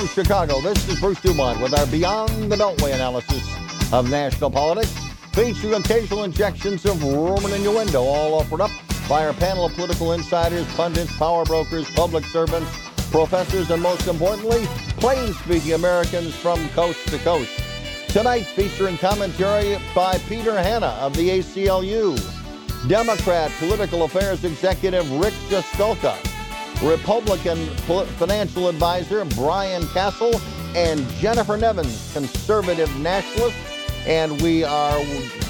From Chicago, this is Bruce Dumont with our Beyond the Beltway analysis of national politics, featuring occasional injections of rumor innuendo, all offered up by our panel of political insiders, pundits, power brokers, public servants, professors, and most importantly, plain speaking Americans from coast to coast. Tonight, featuring commentary by Peter Hanna of the ACLU, Democrat Political Affairs Executive Rick Jaskulka, Republican financial advisor Brian Castle and Jennifer Nevins, conservative nationalist. And we are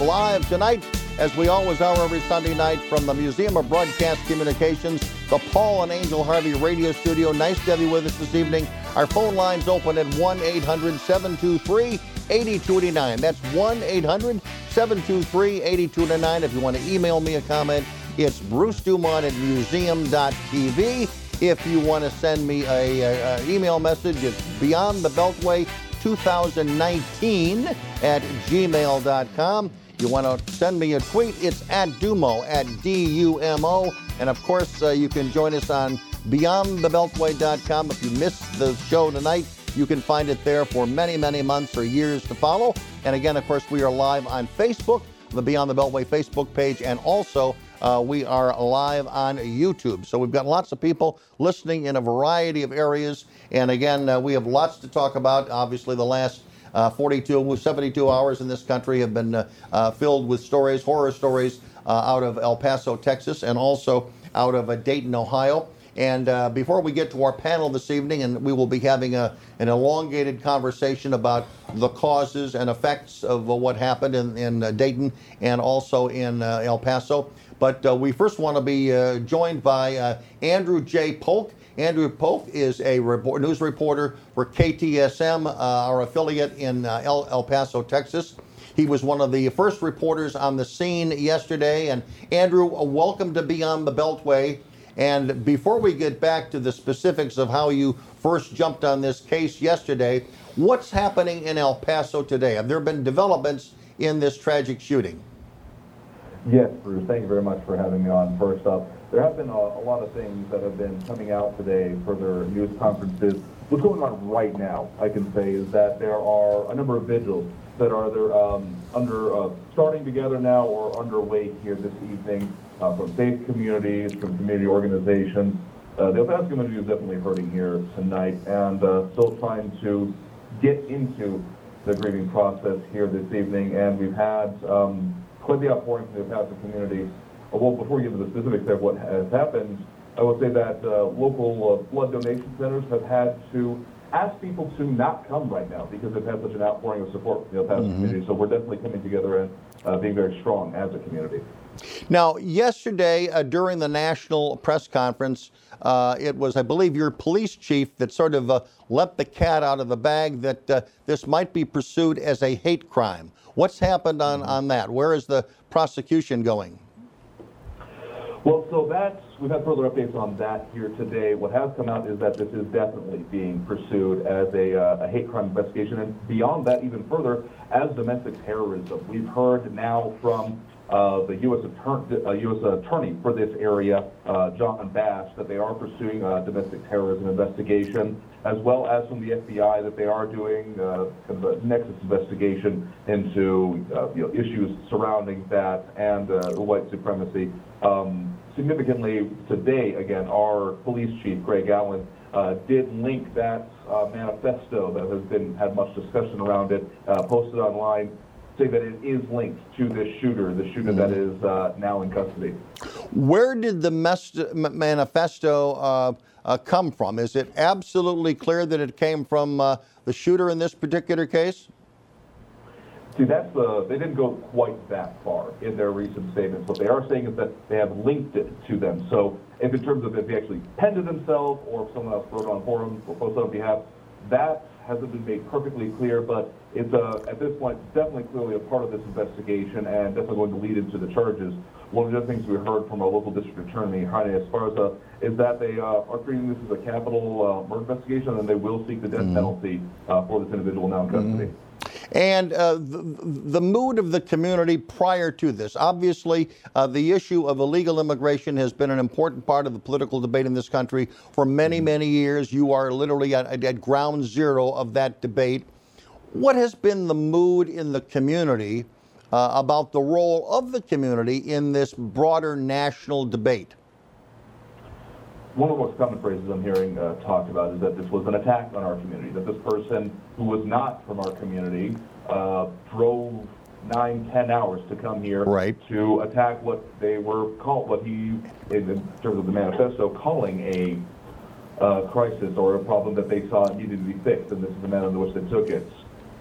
live tonight, as we always are every Sunday night, from the Museum of Broadcast Communications, the Paul and Angel Harvey radio studio. Nice to have you with us this evening. Our phone lines open at 1 800 723 8289. That's 1 800 723 8289. If you want to email me a comment, it's Bruce Dumont at museum.tv. If you want to send me a, a, a email message, it's Beyond the Beltway 2019 at gmail.com. You want to send me a tweet, it's at Dumo, at D-U-M-O. And of course, uh, you can join us on beyondthebeltway.com. If you missed the show tonight, you can find it there for many, many months or years to follow. And again, of course, we are live on Facebook, the Beyond the Beltway Facebook page, and also uh, we are live on YouTube. So we've got lots of people listening in a variety of areas. And again, uh, we have lots to talk about. Obviously, the last uh, 42, 72 hours in this country have been uh, uh, filled with stories, horror stories uh, out of El Paso, Texas, and also out of Dayton, Ohio. And uh, before we get to our panel this evening, and we will be having a, an elongated conversation about the causes and effects of uh, what happened in, in uh, Dayton and also in El Paso. But uh, we first want to be uh, joined by uh, Andrew J. Polk. Andrew Polk is a report, news reporter for KTSM, uh, our affiliate in uh, El, El Paso, Texas. He was one of the first reporters on the scene yesterday. And Andrew, welcome to Beyond the Beltway. And before we get back to the specifics of how you first jumped on this case yesterday, what's happening in El Paso today? Have there been developments in this tragic shooting? Yes, Bruce. Thank you very much for having me on. First up, there have been a, a, lot of things that have been coming out today for their news conferences. What's going on right now, I can say, is that there are a number of vigils that are there um, under uh, starting together now or underway here this evening uh, from faith communities, from community organizations. Uh, the Paso community is definitely hurting here tonight and uh, still trying to get into the grieving process here this evening. And we've had um, quite the outpouring from the Paso community. Uh, well, before we get into the specifics of what has happened, I will say that uh, local uh, blood donation centers have had to ask people to not come right now because they've had such an outpouring of support from the El Paso mm-hmm. community. So we're definitely coming together and uh, being very strong as a community. Now, yesterday uh, during the national press conference, uh, it was, I believe, your police chief that sort of uh, let the cat out of the bag that uh, this might be pursued as a hate crime. What's happened on, on that? Where is the prosecution going? Well, so that's, we've had further updates on that here today. What has come out is that this is definitely being pursued as a, uh, a hate crime investigation, and beyond that, even further, as domestic terrorism. We've heard now from uh, the U.S. Attorney, uh, U.S. Attorney for this area, uh, John Bash, that they are pursuing a domestic terrorism investigation, as well as from the FBI that they are doing uh, kind of a nexus investigation into uh, you know, issues surrounding that and white supremacy. Um, significantly, today, again, our police chief, Greg Allen, did link that manifesto that has been had much discussion around it, posted online say that it is linked to this shooter, the shooter that mm-hmm. is uh, now in custody. Where did the manifesto uh, uh, come from? Is it absolutely clear that it came from uh, the shooter in this particular case? See, that's uh, they didn't go quite that far in their recent statements. What they are saying is that they have linked it to them. So, if in terms of if they actually penned it themselves or if someone else wrote on forums or posted on behalf, that hasn't been made perfectly clear, but it's uh, at this point definitely clearly a part of this investigation and definitely going to lead into the charges. One of the other things we heard from our local district attorney, Jaime Esparza, is that they uh, are treating this as a capital uh, murder investigation and they will seek the death mm-hmm. penalty uh, for this individual now in custody. Mm-hmm. And uh, the, the, mood of the community prior to this. Obviously, uh, the issue of illegal immigration has been an important part of the political debate in this country for many, mm-hmm. many years. You are literally at, at ground zero of that debate. What has been the mood in the community uh, about the role of the community in this broader national debate? One of the most common phrases I'm hearing uh, talked about is that this was an attack on our community, that this person who was not from our community uh, drove nine, ten hours to come here right. to attack what they were called, what he, in terms of the manifesto, calling a uh, crisis or a problem that they saw needed to be fixed, and this is the manner in which they took it.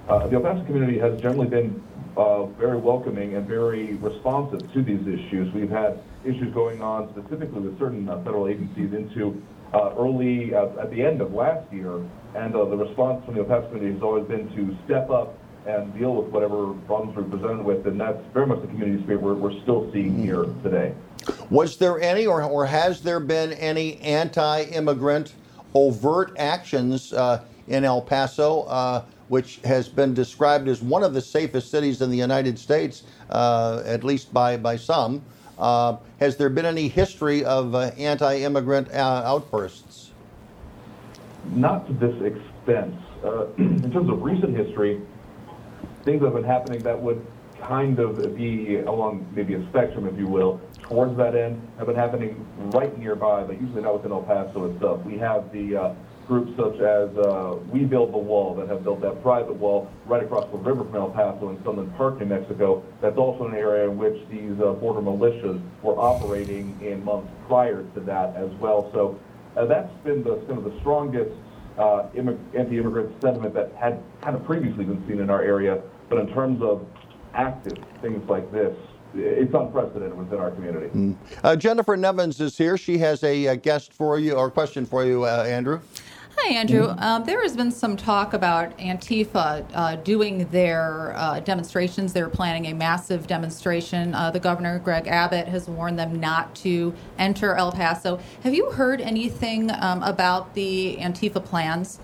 Uh, the El Paso community has generally been uh, very welcoming and very responsive to these issues. We've had issues going on specifically with certain uh, federal agencies into uh, early uh, at the end of last year, and uh, the response from the Paso community has always been to step up and deal with whatever problems we're presented with, and that's very much the community spirit we're, we're still seeing here today. Was there any, or, or has there been any anti-immigrant overt actions uh, in El Paso? Which has been described as one of the safest cities in the United States, uh, at least by, by some. Uh, has there been any history of uh, anti immigrant uh, outbursts? Not to this extent. Uh, in terms of recent history, things have been happening that would kind of be along maybe a spectrum, if you will, towards that end, have been happening right nearby, but usually not within El Paso itself. We have the uh, groups such as uh, We Build the Wall that have built that private wall right across the river from El Paso in Sunland Park, New Mexico. That's also an area in which these uh, border militias were operating in months prior to that as well. So uh, that's been the, kind of the strongest uh, anti-immigrant sentiment that had kind of previously been seen in our area. But in terms of active things like this, it's unprecedented within our community. Mm. Uh, Jennifer Nevins is here. She has a, a, guest for you or question for you, uh, Andrew. Hi, Andrew. Mm-hmm. Um, there has been some talk about Antifa uh, doing their uh, demonstrations. They're planning a massive demonstration. Uh, the governor, Greg Abbott, has warned them not to enter El Paso. Have you heard anything um, about the Antifa plans?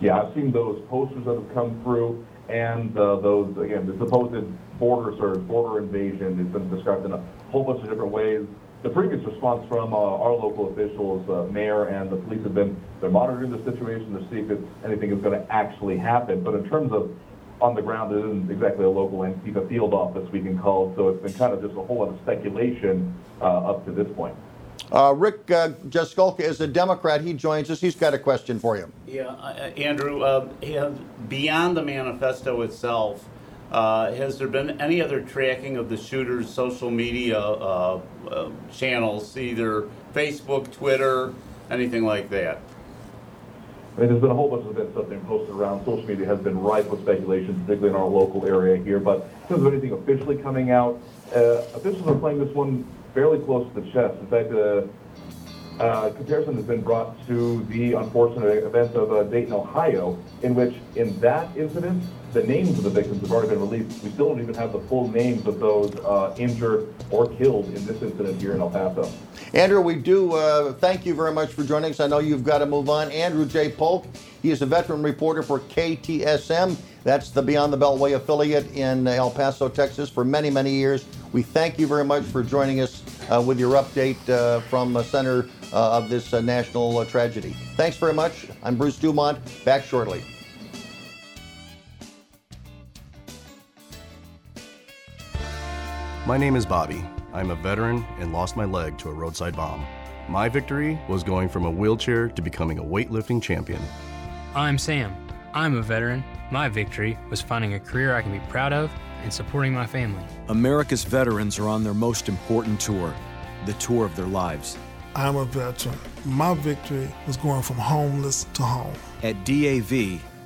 Yeah, I've seen those posters that have come through, and uh, those, again, the supposed border surge, border invasion. It's been described in a whole bunch of different ways the previous response from uh, our local officials, uh, mayor and the police have been, they're monitoring the situation to see if anything is going to actually happen. But in terms of on the ground, there isn't exactly a local Antifa field office we can call, so it's been kind of just a whole lot of speculation uh, up to this point. Uh, Rick uh, Jaskulka is a Democrat. He joins us. He's got a question for you. Yeah, uh, Andrew, uh, beyond the manifesto itself, uh, has there been any other tracking of the shooter's social media uh, uh, channels, either Facebook, Twitter, anything like that? I mean, there's been a whole bunch of events that have been posted around. Social media has been rife with speculation, particularly in our local area here. But in terms of anything officially coming out, uh, officials are playing this one fairly close to the chest. In fact, uh, uh, comparison has been brought to the unfortunate events of uh, Dayton, Ohio, in which, in that incident, the names of the victims have already been released. We still don't even have the full names of those uh, injured or killed in this incident here in El Paso. Andrew, we do uh, thank you very much for joining us. I know you've got to move on. Andrew J. Polk, he is a veteran reporter for KTSM. That's the Beyond the Beltway affiliate in El Paso, Texas, for many, many years. We thank you very much for joining us uh, with your update uh, from the center uh, of this uh, national tragedy. Thanks very much. I'm Bruce Dumont. Back shortly. My name is Bobby. I'm a veteran and lost my leg to a roadside bomb. My victory was going from a wheelchair to becoming a weightlifting champion. I'm Sam. I'm a veteran. My victory was finding a career I can be proud of and supporting my family. America's veterans are on their most important tour, the tour of their lives. I'm a veteran. My victory was going from homeless to home. At DAV,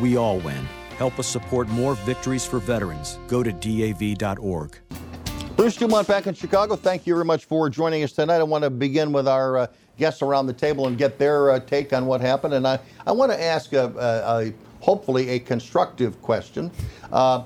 we all win. Help us support more victories for veterans. Go to DAV.org. Bruce Dumont back in Chicago. Thank you very much for joining us tonight. I want to begin with our uh, guests around the table and get their uh, take on what happened. And I, I want to ask a, a, a hopefully a constructive question. Uh,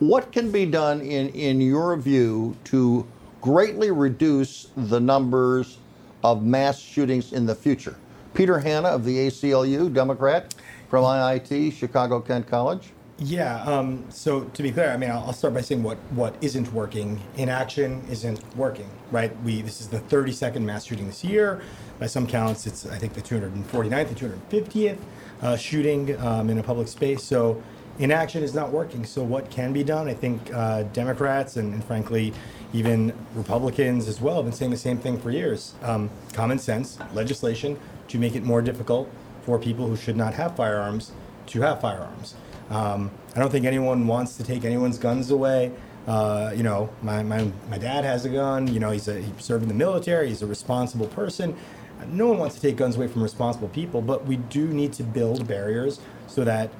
what can be done in, in your view to greatly reduce the numbers of mass shootings in the future? Peter Hanna of the ACLU, Democrat from IIT, Chicago Kent College. Yeah. Um, so to be clear, I mean, I'll, I'll start by saying what what isn't working. Inaction isn't working, right? We this is the 32nd mass shooting this year. By some counts, it's I think the 249th and 250th uh, shooting um, in a public space. So inaction is not working. So what can be done? I think uh, Democrats and, and, frankly even Republicans as well have been saying the same thing for years. Um, common sense legislation to make it more difficult for people who should not have firearms to have firearms. Um, I don't think anyone wants to take anyone's guns away. Uh, you know, my, my, my dad has a gun. You know, he's a, he served in the military. He's a responsible person. No one wants to take guns away from responsible people, but we do need to build barriers so that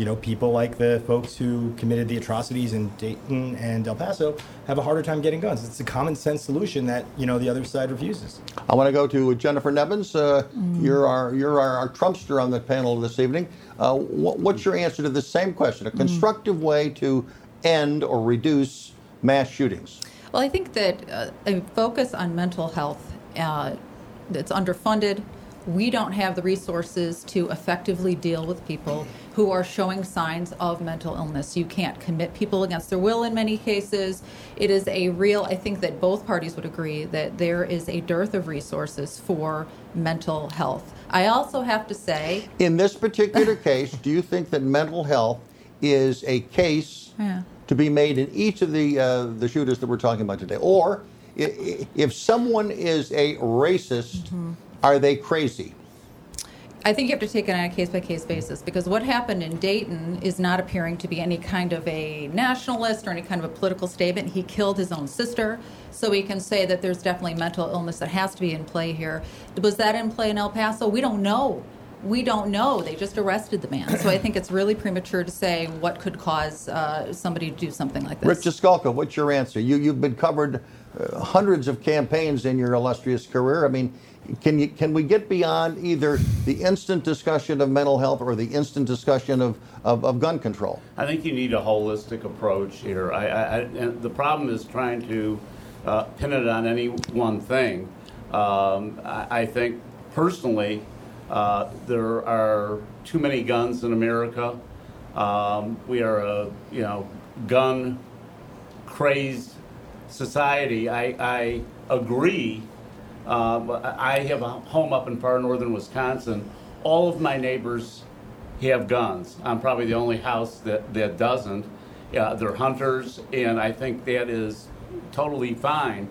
you know, people like the folks who committed the atrocities in Dayton and El Paso have a harder time getting guns. It's a common sense solution that you know the other side refuses. I want to go to Jennifer Nevins. Uh, mm. You're our you're our, our, Trumpster on the panel this evening. Uh, what, what's your answer to the same question? A mm. constructive mm. way to end or reduce mass shootings? Well, I think that uh, a focus on mental health. Uh, it's underfunded we don't have the resources to effectively deal with people who are showing signs of mental illness. You can't commit people against their will in many cases. It is a real, I think that both parties would agree that there is a dearth of resources for mental health. I also have to say. In this particular case, do you think that mental health is a case yeah. to be made in each of the, uh, the shooters that we're talking about today? Or if someone is a racist, mm-hmm. are they crazy? I think you have to take it on a case by case basis because what happened in Dayton is not appearing to be any kind of a nationalist or any kind of a political statement. He killed his own sister, so we can say that there's definitely mental illness that has to be in play here. Was that in play in El Paso? We don't know. We don't know. They just arrested the man. So I think it's really premature to say what could cause uh, somebody to do something like this. Rich Jaskulka, what's your answer? You, you've been covered uh, hundreds of campaigns in your illustrious career. I mean, can you can we get beyond either the instant discussion of mental health or the instant discussion of, of, of gun control? I think you need a holistic approach here. I, I, the problem is trying to uh, pin it on any one thing. Um, I, I, think personally, uh, there are too many guns in America. Um, we are a you know gun crazed society. I, I agree uh, I have a home up in far northern Wisconsin. All of my neighbors have guns. I'm probably the only house that, that doesn't. Uh, they're hunters, and I think that is totally fine.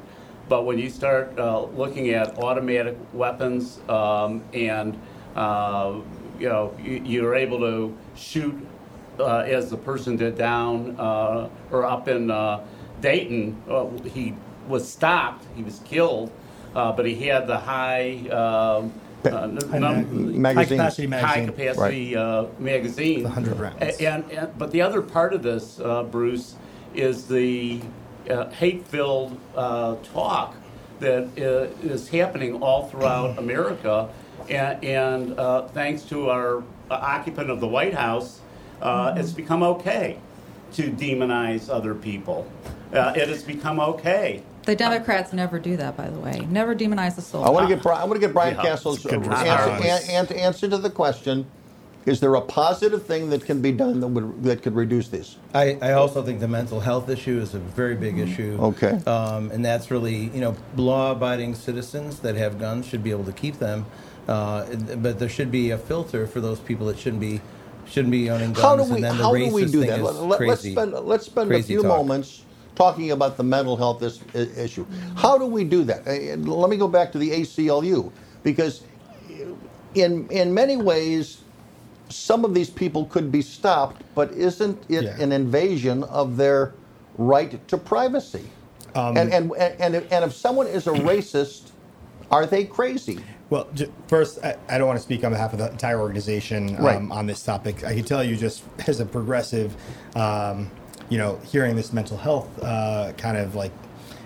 But when you start uh, looking at automatic weapons um, and uh, you know you, are able to shoot uh, as the person did down uh, or up in Dayton, he was stopped. He was killed uh, but he had the high. Um, uh, num- magazine. High capacity magazine. High capacity right. uh, magazine. The 100 rounds. And, and, but the other part of this, uh, Bruce, is the uh, hate filled uh, talk that uh, happening all throughout America. And, and thanks to our occupant of the White House, mm-hmm. it's become okay to demonize other people. it has become okay the Democrats never do that, by the way. Never demonize the soul. I want to get Brian, I want to get Brian yeah, Castle's answer, answer, answer to the question. Is there a positive thing that can be done that would that could reduce this? I, I also think the mental health issue is a very big mm-hmm. issue. Okay. Um, and that's really you know law-abiding citizens that have guns should be able to keep them, uh, but there should be a filter for those people that shouldn't be shouldn't be owning guns. How do we, how do, we do that? Let, us spend let's spend a few talk. moments talking about the mental health is, issue. How do we do that? Let me go back to the ACLU because in in many ways some of these people could be stopped, but isn't it yeah. an invasion of their right to privacy? Um, and, and, and, and if someone is a racist, are they crazy? Well, first, I, I don't want to speak on behalf of the entire organization um, Right. on this topic. I can tell you, just as a progressive, um, you know, hearing this mental health uh, kind of like,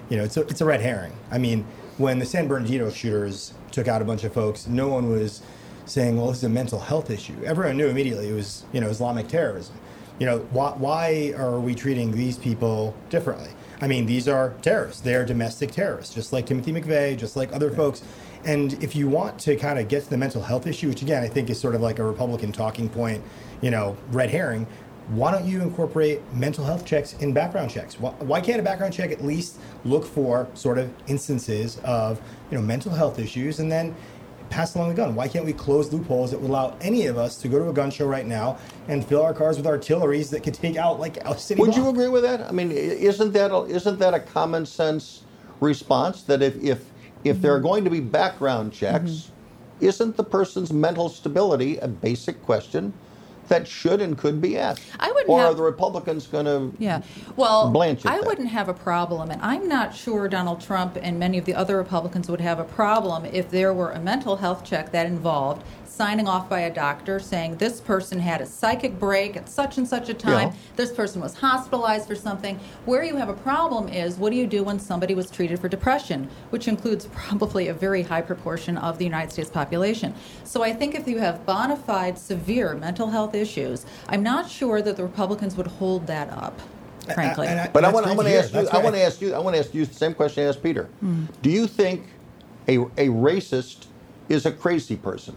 you know, it's a, it's a red herring. I mean, when the San Bernardino shooters took out a bunch of folks, no one was saying, well, this is a mental health issue. Everyone knew immediately it was, you know, Islamic terrorism. You know, why, why are we treating these people differently? I mean, these are terrorists. They are domestic terrorists, just like Timothy McVeigh, just like other folks. And if you want to kind of get to the mental health issue, which again I think is sort of like a Republican talking point, you know, red herring, why don't you incorporate mental health checks in background checks? Why, why can't a background check at least look for sort of instances of you know mental health issues and then pass along the gun? Why can't we close loopholes that would allow any of us to go to a gun show right now and fill our cars with artilleries that could take out like a city? Would you agree with that? I mean, isn't that a, isn't that a common sense response that if if if there are Mm-hmm. going to be background checks, isn't the person's mental stability a basic question that should and could be asked? I wouldn't or are the Republicans going to? Yeah. Well, Blanche at I that. wouldn't have a problem, and I'm not sure Donald Trump and many of the other Republicans would have a problem if there were a mental health check that involved signing off by a doctor saying this person had a psychic break at such and such a time, Yeah. this person was hospitalized for something. Where you have a problem is what do you do when somebody was treated for depression, which includes probably a very high proportion of the United States population. So I think if you have bona fide severe mental health issues, I'm not sure that the Republicans would hold that up. Frankly, and I- But I That's want, I want to to ask you. That's I want to ask you. I want to ask you the same question I asked Peter. Hmm. Do you think a a racist is a crazy person?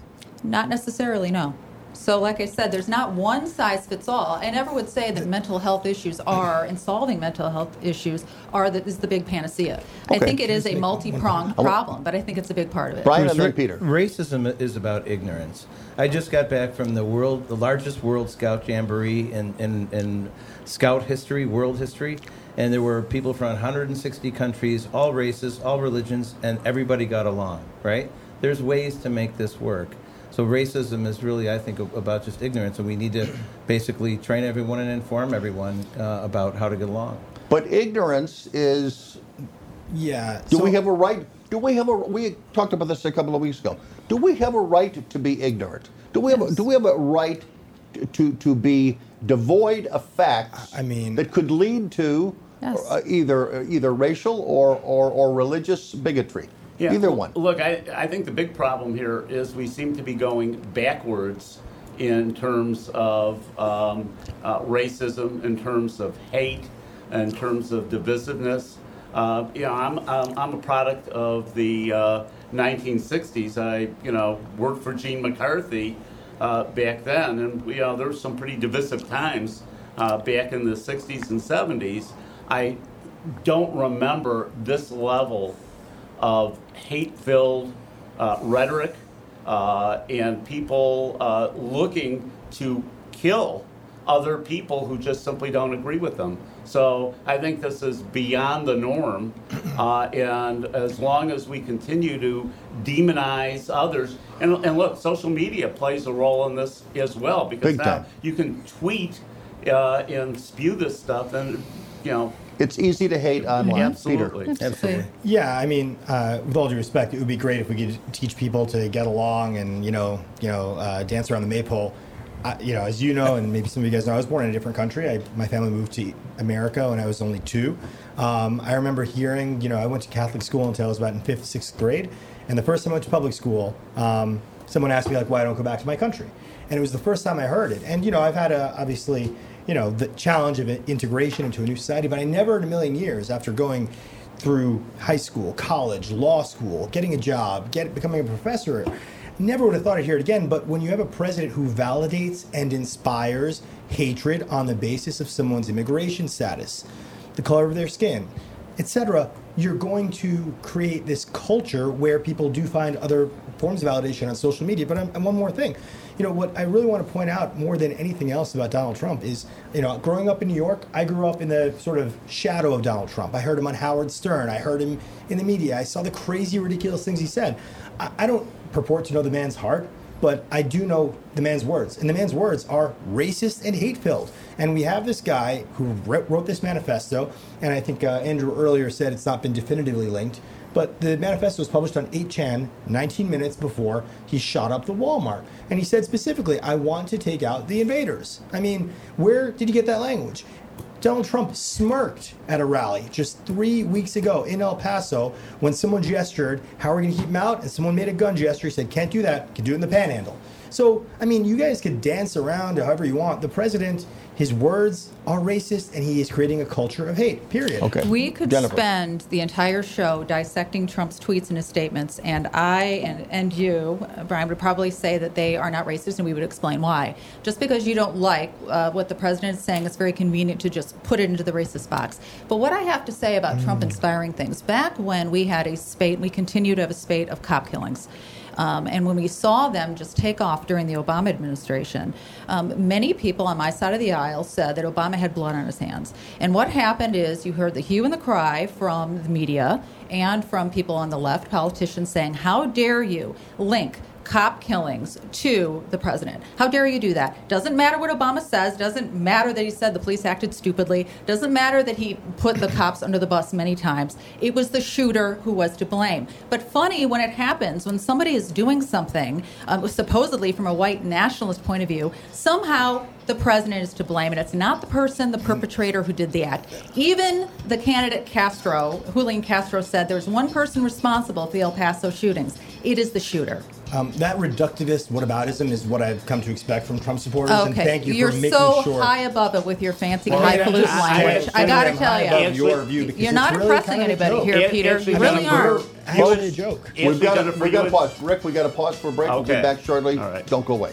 Not necessarily, no. So, like I said, there's not one size fits all. I never would say that mental health issues are, and solving mental health issues are, that is the big panacea. I think it is a multi pronged problem, but I think it's a big part of it. Brian and Bruce, then Peter. Racism is about ignorance. I just got back from the world, the largest World Scout Jamboree in, in, in Scout history, world history, and there were people from 160 countries, all races, all religions, and everybody got along. Right? There's ways to make this work. So racism is really, I think, about just ignorance, and we need to basically train everyone and inform everyone uh, about how to get along. But ignorance is. Yeah. Do so- we have a right? Do we have a? We talked about this a couple of weeks ago. Do we have a right to be ignorant? Do we have? A, do we have a right to to be devoid of facts? I mean- that could lead to Yes. uh, either either racial or, or, or religious bigotry. Yeah. Either one. Look, I, I think the big problem here is we seem to be going backwards in terms of um, uh, racism, in terms of hate, in terms of divisiveness. Uh, you know, I'm, I'm, I'm a product of the uh, 1960s. I, you know, worked for Gene McCarthy uh, back then, and you know, there were some pretty divisive times uh, back in the 60s and 70s. I don't remember this level of hate-filled uh, rhetoric uh, and people uh, looking to kill other people who just simply don't agree with them. So I think this is beyond the norm, uh, and as long as we continue to demonize others, and, and look, social media plays a role in this as well because Big now time. you can tweet uh, and spew this stuff, and you know It's easy to hate online. Absolutely. Peter. Absolutely. Yeah, I mean, uh, with all due respect, it would be great if we could teach people to get along and you know, you know, uh, dance around the maypole. I, you know, as you know, and maybe some of you guys know, I was born in a different country. I, my family moved to America when I was only two. Um, I remember hearing, you know, I went to Catholic school until I was about in fifth, sixth grade, and the first time I went to public school, um, someone asked me like, why I don't go back to my country, and it was the first time I heard it. And you know, I've had a obviously, you know, the challenge of integration into a new society, but I never in a million years after going through high school, college, law school, getting a job, get becoming a professor. Never would have thought I'd hear it again, but when you have a president who validates and inspires hatred on the basis of someone's immigration status, the color of their skin, etc., you're going to create this culture where people do find other forms of validation on social media. But um, and one more thing, you know, what I really want to point out more than anything else about Donald Trump is, you know, growing up in New York, I grew up in the sort of shadow of Donald Trump. I heard him on Howard Stern. I heard him in the media. I saw the crazy, ridiculous things he said. I, I don't purport to know the man's heart, but I do know the man's words, and the man's words are racist and hate filled. And we have this guy who wrote this manifesto, and I think uh, Andrew earlier said it's not been definitively linked. But the manifesto was published on 8chan 19 minutes before he shot up the Walmart. And he said specifically, I want to take out the invaders. I mean, where did he get that language? Donald Trump smirked at a rally just three weeks ago in El Paso when someone gestured, How are we going to keep him out? And someone made a gun gesture. He said, Can't do that. Can do it in the panhandle. So, I mean, you guys could dance around however you want. The president his words are racist and he is creating a culture of hate, period. Okay. We could Jennifer. spend the entire show dissecting Trump's tweets and his statements, and I and, and you, Brian, would probably say that they are not racist, and we would explain why. Just because you don't like uh, what the president is saying, it's very convenient to just put it into the racist box. But what I have to say about Trump inspiring things, back when we had a spate, we continue to have a spate of cop killings. Um, and when we saw them just take off during the Obama administration, um, many people on my side of the aisle said that Obama had blood on his hands. And what happened is you heard the hue and the cry from the media and from people on the left, politicians saying, How dare you link cop killings to the president. How dare you do that? Doesn't matter what Obama says, doesn't matter that he said the police acted stupidly, doesn't matter that he put the cops under the bus many times. It was the shooter who was to blame. But funny when it happens, when somebody is doing something, um, supposedly from a white nationalist point of view, somehow the president is to blame, and it's not the person, the perpetrator, who did the act. Even the candidate Castro, Julian Castro, said there's one person responsible for the El Paso shootings. It is the shooter. Um, that reductivist whataboutism is what I've come to expect from Trump supporters, Okay, and thank you You're for making so sure. high above it with your fancy Well, highfalutin yeah, I- I- language. I, I- gotta tell you, your view because you're not really impressing kind of anybody here, It- Peter. actually, You really aren't. Actually, a joke. We've Actually, got to Jennifer, we got to pause. Rick, we got to pause for a break. We'll be back shortly. All right. Don't go away.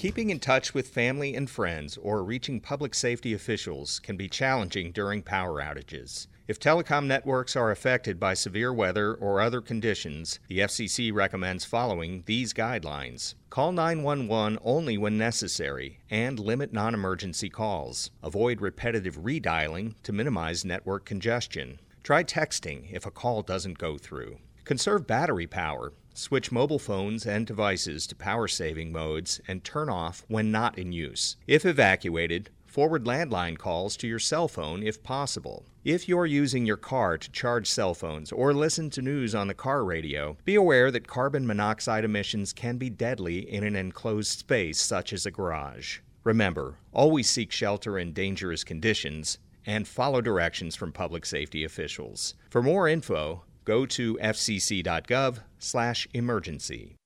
Keeping in touch with family and friends or reaching public safety officials can be challenging during power outages. If telecom networks are affected by severe weather or other conditions, the FCC recommends following these guidelines. Call 911 only when necessary and limit non emergency calls. Avoid repetitive redialing to minimize network congestion. Try texting if a call doesn't go through. Conserve battery power. Switch mobile phones and devices to power saving modes and turn off when not in use. If evacuated, forward landline calls to your cell phone if possible. If you're using your car to charge cell phones or listen to news on the car radio, be aware that carbon monoxide emissions can be deadly in an enclosed space such as a garage. Remember, always seek shelter in dangerous conditions and follow directions from public safety officials. For more info, go to fcc.gov slash emergency.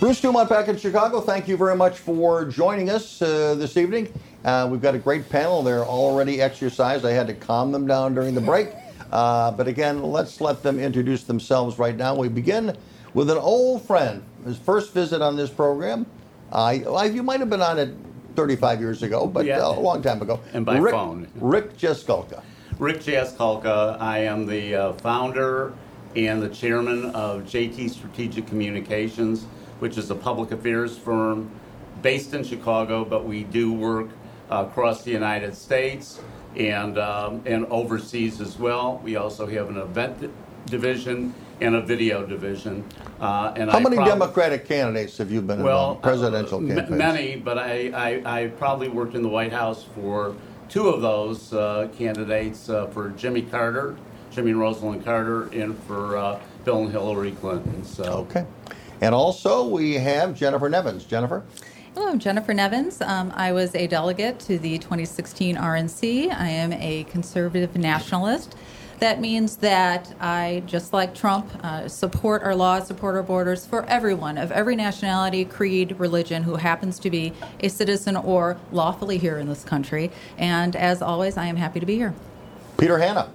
Bruce Dumont back in Chicago. Thank you very much for joining us uh, this evening. Uh, we've got a great panel. They're already exercised. I had to calm them down during the break. Uh, but again, let's let them introduce themselves right now. We begin with an old friend. His first visit on this program. I, I- you might have been on it 35 years ago, but Yeah. uh, a long time ago. And by Rick, phone. Rick Jeskulka. Rick Jaskulka. I am the uh, founder and the chairman of JT Strategic Communications, which is a public affairs firm based in Chicago, but we do work uh, across the United States and um, and overseas as well. We also have an event di- division and a video division. Uh, and How I many prob- Democratic candidates have you been well, involved? Presidential uh, m- Many, but I, I, I probably worked in the White House for two of those uh, candidates uh, for Jimmy Carter, Jimmy and Rosalynn Carter, and for uh, Bill and Hillary Clinton. So Okay. And also we have Jennifer Nevins. Jennifer? Hello, I'm Jennifer Nevins. Um, I was a delegate to the 2016 RNC. I am a conservative nationalist. That means that I, just like Trump, uh, support our laws, support our borders for everyone of every nationality, creed, religion who happens to be a citizen or lawfully here in this country. And as always, I am happy to be here. Peter Hanna.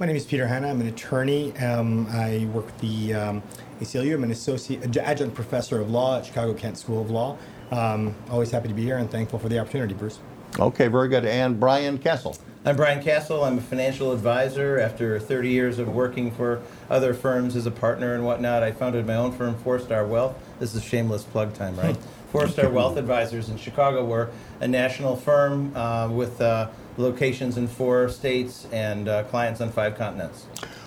My name is Peter Hanna. I'm an attorney. Um, I work with the um, ACLU. I'm an associate adjunct professor of law at Chicago Kent School of Law. Um, always happy to be here and thankful for the opportunity, Bruce. Okay, very good. And Brian Castle. I'm Brian Castle. I'm a financial advisor. After 30 years of working for other firms as a partner and whatnot, I founded my own firm, Four Star Wealth. This is shameless plug time, right? Four Star Wealth Advisors in Chicago. We're a national firm uh, with uh, locations in four states and uh, clients on five continents.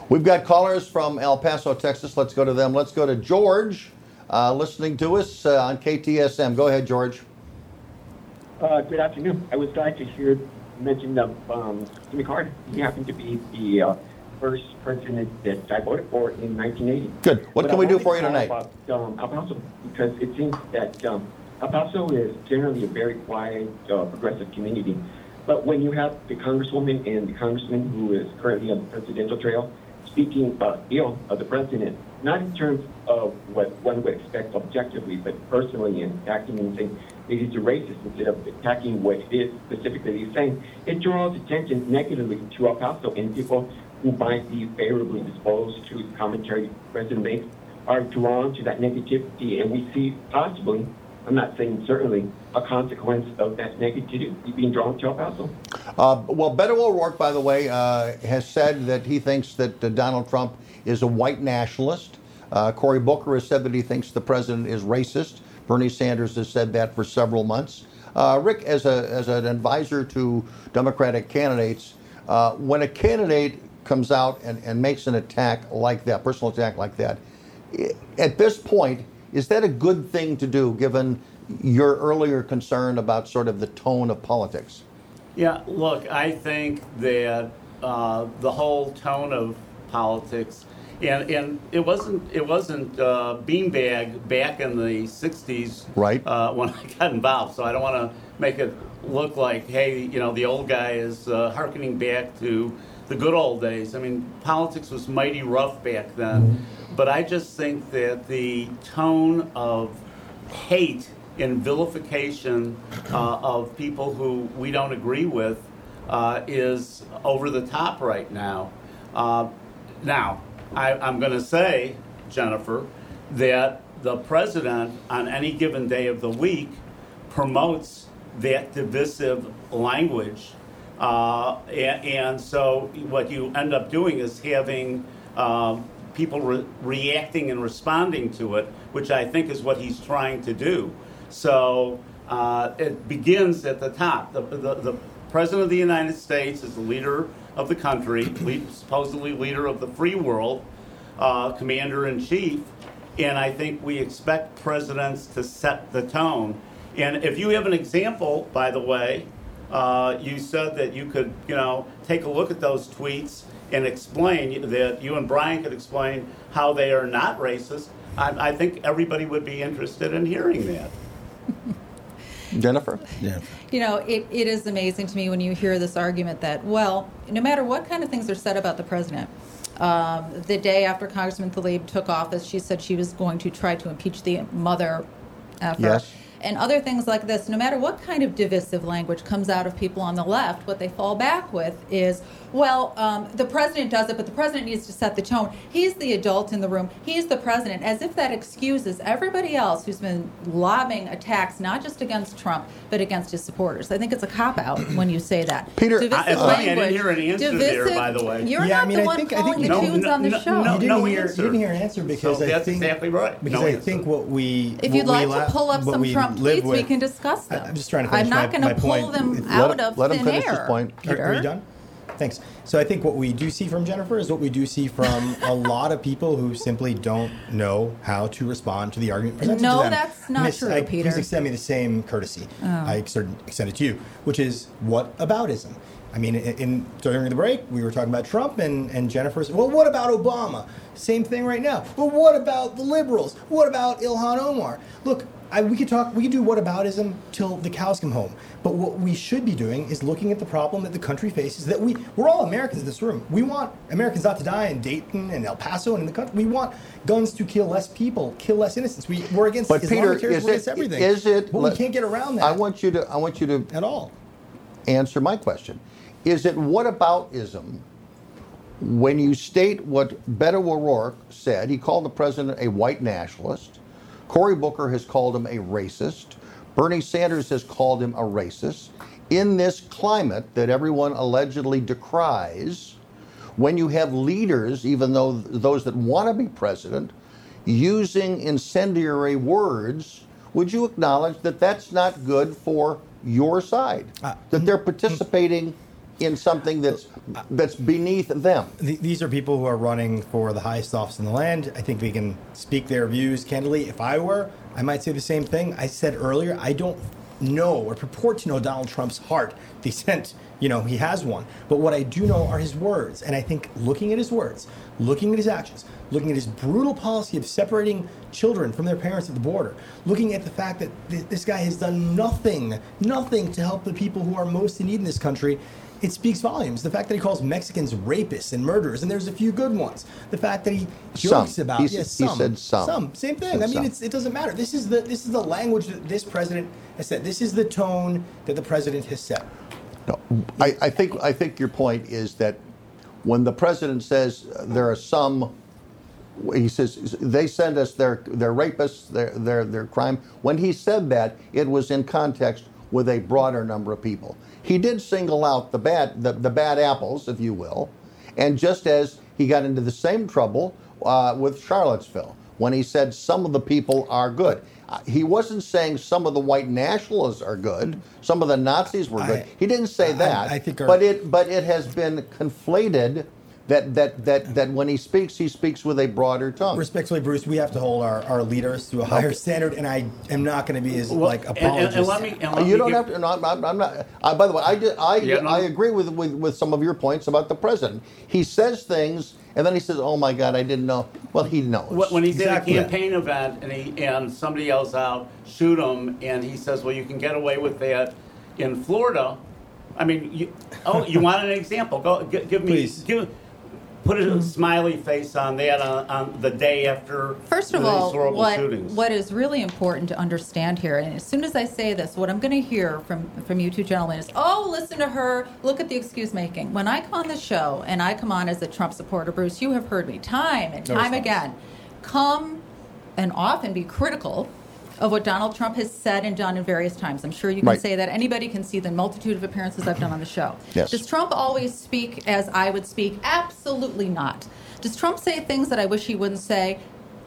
We've got callers from El Paso, Texas. Let's go to them. Let's go to George, uh, listening to us uh, on KTSM. Go ahead, George. Uh, good afternoon. I was glad to hear you mention of um, Jimmy Carter. He happened to be the uh, first president that I voted for in 1980. Good. What But can I we do for you tonight? About, um, El Paso, because it seems that um, El Paso is generally a very quiet, uh, progressive community. But when you have the congresswoman and the congressman who is currently on the presidential trail speaking uh, ill of the president, not in terms of what one would expect objectively, but personally and acting and saying that he's a racist instead of attacking what it is specifically he's saying, it draws attention negatively to El Paso and people who might be favorably disposed to the commentary president makes are drawn to that negativity, and we see possibly, I'm not saying certainly, a consequence of that negativity being drawn to El Paso. Uh, well, Beto O'Rourke, by the way, uh, has said that he thinks that uh, Donald Trump is a white nationalist. Uh, Cory Booker has said that he thinks the president is racist. Bernie Sanders has said that for several months. Uh, Rick, as, a, as an advisor to Democratic candidates, uh, when a candidate comes out and, and makes an attack like that, personal attack like that, at this point, is that a good thing to do given your earlier concern about sort of the tone of politics? Yeah, look, I think that uh, the whole tone of politics, and, and it wasn't it wasn't uh, beanbag back in the '60s, Right. Uh, when I got involved. So I don't want to make it look like, hey, you know, the old guy is uh, harkening back to the good old days. I mean, politics was mighty rough back then, but I just think that the tone of hate and vilification uh, of people who we don't agree with uh, is over the top right now. Uh, now, I, I'm going to say, Jennifer, that the president on any given day of the week promotes that divisive language. Uh, and, and so what you end up doing is having um, people re- reacting and responding to it, which I think is what he's trying to do. So uh, it begins at the top. The, the, the president of the United States is the leader of the country, supposedly leader of the free world, uh, commander in chief. And I think we expect presidents to set the tone. And if you have an example, by the way, uh, you said that you could, you know, take a look at those tweets and explain that you and Brian could explain how they are not racist. I, I think everybody would be interested in hearing that. Jennifer? Yeah. You know, it, it is amazing to me when you hear this argument that, well, no matter what kind of things are said about the president, um, the day after Congressman Tlaib took office, she said she was going to try to impeach the mother effer. Yes. And other things like this, no matter what kind of divisive language comes out of people on the left, what they fall back with is, well, um, the president does it, but the president needs to set the tone. He's the adult in the room. He's the president, as if that excuses everybody else who's been lobbing attacks not just against Trump, but against his supporters. I think it's a cop out when you say that. Peter, divisive I- it's funny, I didn't hear an answer divisive, there, divisive- by the way. You're Yeah, I not mean, the I one think- I calling think the you- tunes no, on the no, show. no, you didn't no hear. answer. You didn't hear an answer because So I that's think exactly right. Because No I answer. think what we If what you'd like la- to pull up some Trump live tweets, we can discuss them. I- I'm just trying to I'm not my, going to pull point. them Let out him- of let him thin finish his air. point. Are, Peter. are you done? Thanks. So I think what we do see from Jennifer is what we do see from a lot of people who simply don't know how to respond to the argument presented No, to them. No, that's not Miss, true, I, Peter. Please extend me the same courtesy. Oh. I extend it to you, which is what aboutism? I mean, in, in during the break, we were talking about Trump and, and Jennifer said, well, what about Obama? Same thing right now. Well, what about the liberals? What about Ilhan Omar? Look, I, we could talk, we could do whataboutism till the cows come home. But what we should be doing is looking at the problem that the country faces. That we, we're all Americans in this room. We want Americans not to die in Dayton and El Paso and in the country. We want guns to kill less people, kill less innocents. We, we're against But Peter, terrorism, is we're it, against everything. is it? But we can't get around that. I want you to. I want you to at all answer my question. Is it whataboutism when you state what Beto O'Rourke said? He called the president a white nationalist. Cory Booker has called him a racist. Bernie Sanders has called him a racist. In this climate that everyone allegedly decries, when you have leaders, even though those that want to be president, using incendiary words, would you acknowledge that that's not good for your side? Uh, that they're mm-hmm. participating in something that's that's beneath them. These are people who are running for the highest office in the land. I think they can speak their views candidly. If I were, I might say the same thing. I said earlier, I don't know or purport to know Donald Trump's heart. The extent, you know, he has one. But what I do know are his words. And I think looking at his words, looking at his actions, looking at his brutal policy of separating children from their parents at the border, looking at the fact that th- this guy has done nothing, nothing to help the people who are most in need in this country, it speaks volumes. The fact that he calls Mexicans rapists and murderers, and there's a few good ones. The fact that he jokes Some. about He yes, he some, said some. some, same thing. I mean, it's, it doesn't matter. This is the this is the language that this president has set. This is the tone that the president has set. No, I, I think I think your point is that when the president says uh, there are some, he says they send us their their rapists, their their their crime. When he said that, it was in context with a broader number of people. He did single out the bad the, the bad apples, if you will, and just as he got into the same trouble uh, with Charlottesville when he said some of the people are good. Uh, He wasn't saying some of the white nationalists are good, some of the Nazis were good. I- he didn't say I- that. I think our- but it but it has been conflated that that that that when he speaks, he speaks with a broader tongue. Respectfully, Bruce, we have to hold our, our leaders to a higher Okay. standard, and I am not going to be as Well, like and- and- and let me- and let you me don't give- have to. No, I'm, I'm I'm not. Uh, by the way, I did, I Yeah, no. I agree with, with with some of your points about the president. He says things, and then he says, "Oh my God, I didn't know." Well, he knows. Wh- When he's Exactly. a campaign event and he and somebody yells out, "Shoot him!" and he says, "Well, you can get away with that in Florida." I mean, you, oh, you want an example? Go g- give me. Please. Give, put a smiley face on that on, on the day after First of all, horrible what, shootings. what is really important to understand here, and as soon as I say this, what I'm going to hear from, from you two gentlemen is, oh, listen to her, look at the excuse making. When I come on the show and I come on as a Trump supporter, Bruce, you have heard me time and time response. again come and often be critical of what Donald Trump has said and done in various times. I'm sure you can Right. say that. Anybody can see the multitude of appearances I've done on the show. Yes. Does Trump always speak as I would speak? Absolutely not. Does Trump say things that I wish he wouldn't say?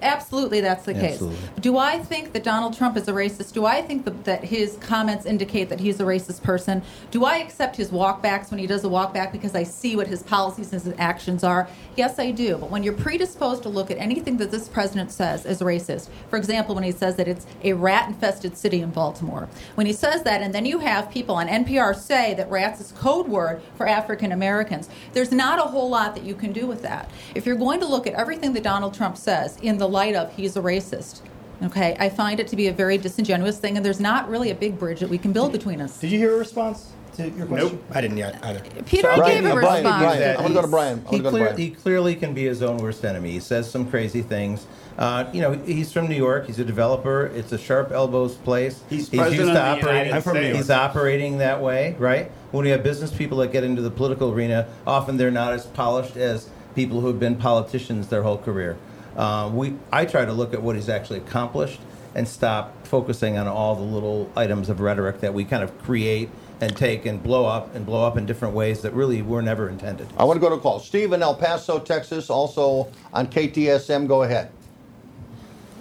Absolutely, that's the Absolutely. case. Do I think that Donald Trump is a racist? Do I think that, that his comments indicate that he's a racist person? Do I accept his walkbacks when he does a walkback because I see what his policies and his actions are? Yes, I do. But when you're predisposed to look at anything that this president says as racist, for example, when he says that it's a rat infested city in Baltimore, when he says that, and then you have people on NPR say that rats is code word for African Americans, there's not a whole lot that you can do with that. If you're going to look at everything that Donald Trump says in the light of he's a racist, okay, I find it to be a very disingenuous thing, and there's not really a big bridge that we can build between us. Did you hear a response to your question? I didn't yet either. Peter Brian, gave a Brian, response. Brian, I'm gonna go to Brian. I'm He, gonna go to Brian. he clearly can be his own worst enemy. He says some crazy things. Uh, you know, he's from New York. He's a developer. It's a sharp elbows place. He's president of the operating. United States. He's operating that way, right? When we have business people that get into the political arena, often they're not as polished as people who have been politicians their whole career. Uh, we, I try to look at what he's actually accomplished and stop focusing on all the little items of rhetoric that we kind of create and take and blow up and blow up in different ways that really were never intended. I want to go to a call. Steve in El Paso, Texas, also on KTSM. Go ahead.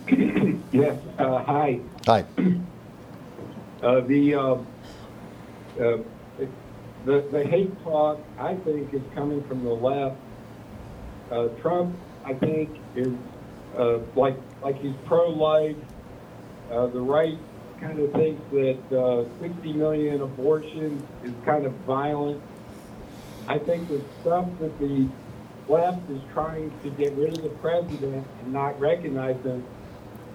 Yes, uh, hi. Hi. Uh, the, uh, uh, the, the hate talk, I think, is coming from the left. Uh, Trump, I think, is uh, like, like he's pro-life. Uh, the right kind of thinks that uh, 60 million abortions is kind of violent. I think the stuff that the left is trying to get rid of the president and not recognize him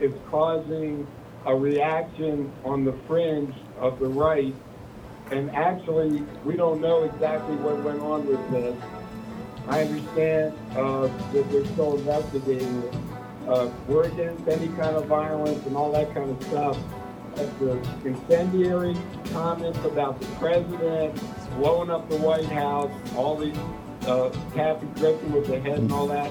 is causing a reaction on the fringe of the right. And actually, we don't know exactly what went on with this. I understand uh, that they're still investigating it. Uh, we're against any kind of violence and all that kind of stuff. But the incendiary comments about the president blowing up the White House, all these uh, Kathy Griffin with the head and all that,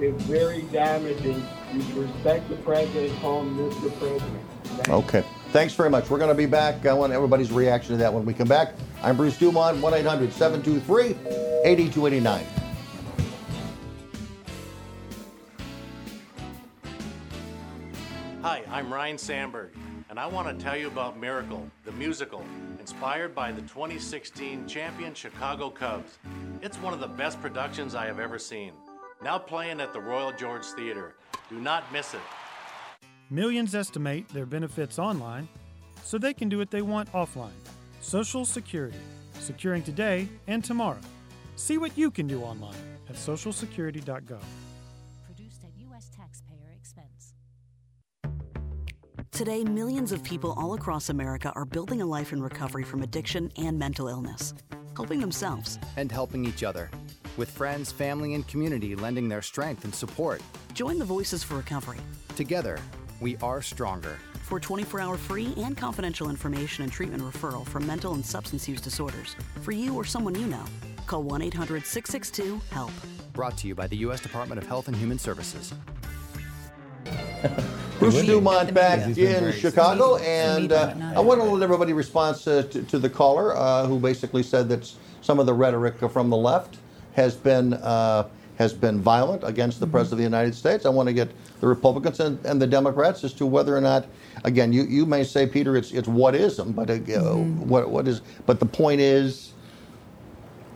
is very damaging. You should respect the president, call him Mr. President. Thank. Okay. Thanks very much. We're going to be back. I want everybody's reaction to that when we come back. I'm Bruce Dumont, 1 800 723 8289. Hi, I'm Ryne Sandberg. and I want to tell you about Miracle, the musical, inspired by the 2016 champion Chicago Cubs. It's one of the best productions I have ever seen. Now playing at the Royal George Theater. Do not miss it. Millions estimate their benefits online so they can do what they want offline. Social Security, securing today and tomorrow. See what you can do online at socialsecurity.gov. Produced at U.S. taxpayer expense. Today, millions of people all across America are building a life in recovery from addiction and mental illness, helping themselves and helping each other. With friends, family, and community lending their strength and support. Join the Voices for Recovery. Together, we are stronger. For 24 hour free and confidential information and treatment referral for mental and substance use disorders, for you or someone you know, call 1 800 662 HELP. Brought to you by the U.S. Department of Health and Human Services. Bruce Dumont back in Chicago, and uh, I want to let everybody respond uh, to, to, the caller uh, who basically said that some of the rhetoric from the left has been uh, has been violent against the mm-hmm. president of the United States. I want to get the Republicans and, and, the Democrats as to whether or not, again, you, you may say, Peter, it's it's whatism, but uh, mm-hmm. what what is? But the point is,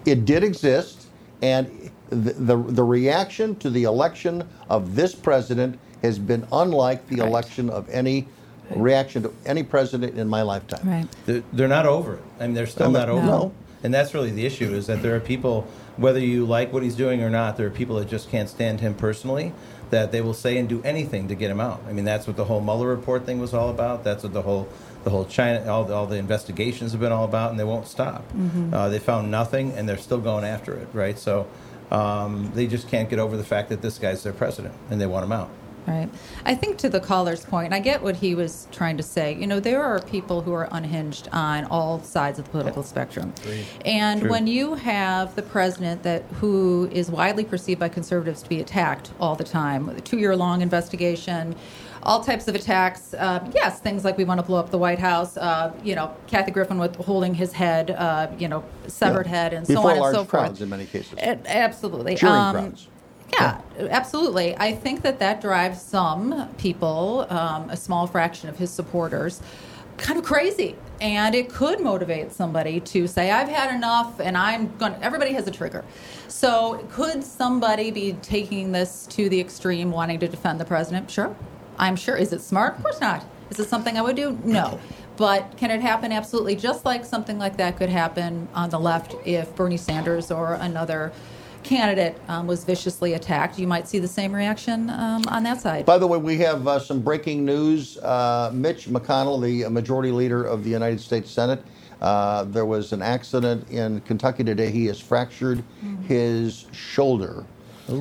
it did exist, and the, the the reaction to the election of this president has been unlike the right. election of any reaction to any president in my lifetime. Right. They're, they're not over it. I mean, they're still not over no. it. And that's really the issue is that there are people, whether you like what he's doing or not, there are people that just can't stand him personally, that they will say and do anything to get him out. I mean, that's what the whole Mueller report thing was all about. That's what the whole the whole China, all the, all the investigations have been all about, and they won't stop. Mm-hmm. Uh, they found nothing, and they're still going after it, right? So um, they just can't get over the fact that this guy's their president, and they want him out. Right. I think to the caller's point, I get what he was trying to say. You know, there are people who are unhinged on all sides of the political spectrum. And True. when you have the president that who is widely perceived by conservatives to be attacked all the time, with a two-year-long investigation, all types of attacks. Uh, yes, things like we want to blow up the White House. Uh, you know, Kathy Griffin with holding his head. Uh, you know, severed Yeah. head, and Before so on and so forth. crowds in many cases. A- absolutely. Cheering Um, crowds. Yeah, absolutely. I think that that drives some people, um, a small fraction of his supporters, kind of crazy. And it could motivate somebody to say, I've had enough and I'm going to, everybody has a trigger. So could somebody be taking this to the extreme, wanting to defend the president? Sure. I'm sure. Is it smart? Of course not. Is it something I would do? No. But can it happen? Absolutely. Just like something like that could happen on the left if Bernie Sanders or another candidate um, was viciously attacked, you might see the same reaction um, on that side. By the way, we have uh, some breaking news. Uh, Mitch McConnell, the majority leader of the United States Senate, uh, there was an accident in Kentucky today. He has fractured Mm-hmm. his shoulder.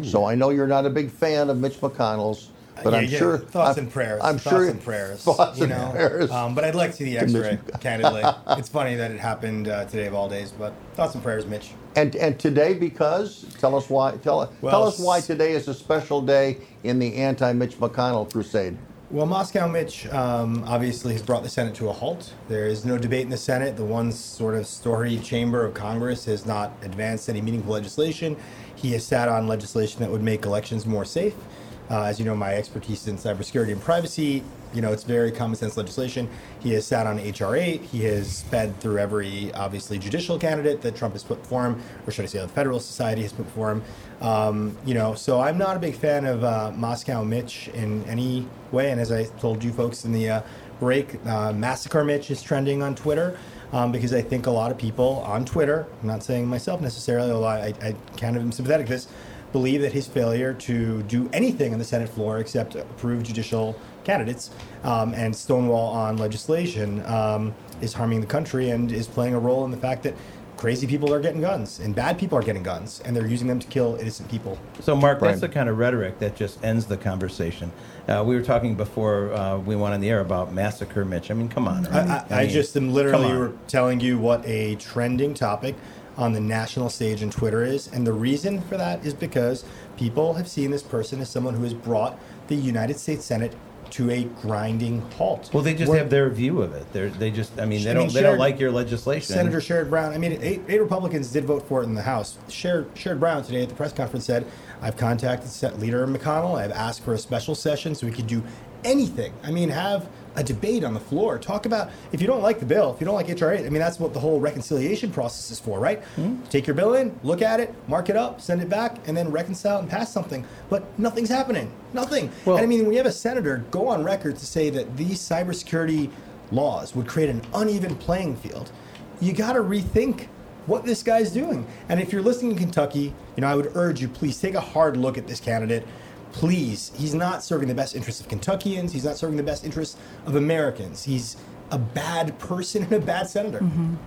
So I know you're not a big fan of Mitch McConnell's, but Yeah, I'm yeah, sure thoughts I'm, and prayers. I'm thoughts sure and prayers. Thoughts you and know, prayers. Um, but I'd like to see the X-ray. Candidly, it's funny that it happened uh, today of all days. But thoughts and prayers, Mitch. And and today because tell us why tell Well, tell us why today is a special day in the anti-Mitch McConnell crusade. Well, Moscow Mitch um, obviously has brought the Senate to a halt. There is no debate in the Senate. The one sort of story chamber of Congress has not advanced any meaningful legislation. He has sat on legislation that would make elections more safe. Uh, as you know, my expertise is in cybersecurity and privacy. You know, it's very common sense legislation. He has sat on HR 8. He has sped through every, obviously, judicial candidate that Trump has put before him, or should I say, the Federalist Society has put before him. Um, you know, so I'm not a big fan of uh, Moscow Mitch in any way. And as I told you folks in the uh, break, uh, Massacre Mitch is trending on Twitter. Um, because I think a lot of people on Twitter, I'm not saying myself necessarily, although I, I kind of am sympathetic to this, believe that his failure to do anything on the Senate floor except approve judicial candidates um, and stonewall on legislation um, is harming the country and is playing a role in the fact that crazy people are getting guns and bad people are getting guns and they're using them to kill innocent people. So, Mark, Brian. that's the kind of rhetoric that just ends the conversation. Uh, we were talking before uh, we went on the air about massacre, Mitch. I mean, come on. I, I, I mean, just am literally on. telling you what a trending topic on the national stage and Twitter is. And the reason for that is because people have seen this person as someone who has brought the United States Senate to a grinding halt. Well, they just We're- have their view of it. They're, they just, I mean, they I don't, mean, they don't like your legislation. Senator Sherrod Brown. I mean, eight, eight Republicans did vote for it in the House. Sherrod, Sherrod Brown today at the press conference said, "I've contacted Leader McConnell. I've asked for a special session so we could do anything. I mean, have a debate on the floor. Talk about if you don't like the bill, if you don't like HR 8, I mean that's what the whole reconciliation process is for, right? Hmm? Take your bill in, look at it, mark it up, send it back, and then reconcile and pass something. But nothing's happening. Nothing. and I mean, when you have a senator go on record to say that these cybersecurity laws would create an uneven playing field, you got to rethink what this guy's doing. And if you're listening in Kentucky, you know, I would urge you please take a hard look at this candidate. Please, he's not serving the best interests of Kentuckians. He's not serving the best interests of Americans. He's a bad person and a bad senator.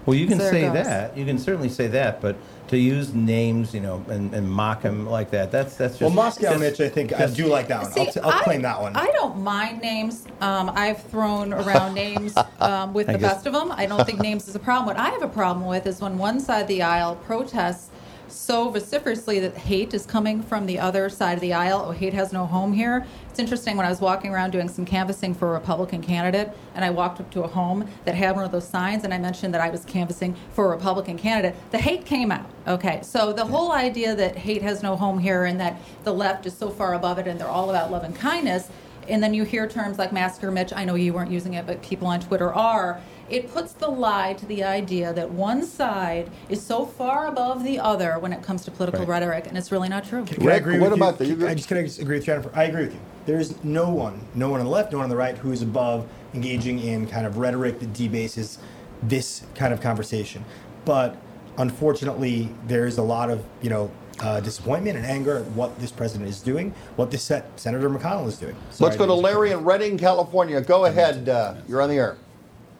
Well, you can There say that. You can certainly say that, but to use names, you know, and, and mock him like that, that's that's just. Well, Moscow that's- Mitch, I think I do like that one. I'll, t- I'll I- claim that one. I don't mind names. Um, I've thrown around names um, with the guess- best of them. I don't think names is a problem. What I have a problem with is when one side of the aisle protests so vociferously that hate is coming from the other side of the aisle. Oh, hate has no home here. It's interesting when I was walking around doing some canvassing for a Republican candidate, and I walked up to a home that had one of those signs, and I mentioned that I was canvassing for a Republican candidate. The hate came out. Okay, so the whole idea that hate has no home here and that the left is so far above it and they're all about love and kindness, and then you hear terms like massacre Mitch. I know you weren't using it, but people on Twitter are. It puts the lie to the idea that one side is so far above the other when it comes to political Right. rhetoric, and it's really not true. Can I agree with you? I just can I just agree with Jennifer. I agree with you. There is no one, no one on the left, no one on the right, who is above engaging in kind of rhetoric that debases this kind of conversation. But unfortunately, there is a lot of you know uh, disappointment and anger at what this president is doing, what this set, Senator McConnell is doing. Sorry Let's go to Larry in Redding, California. Go ahead. Uh, you're on the air.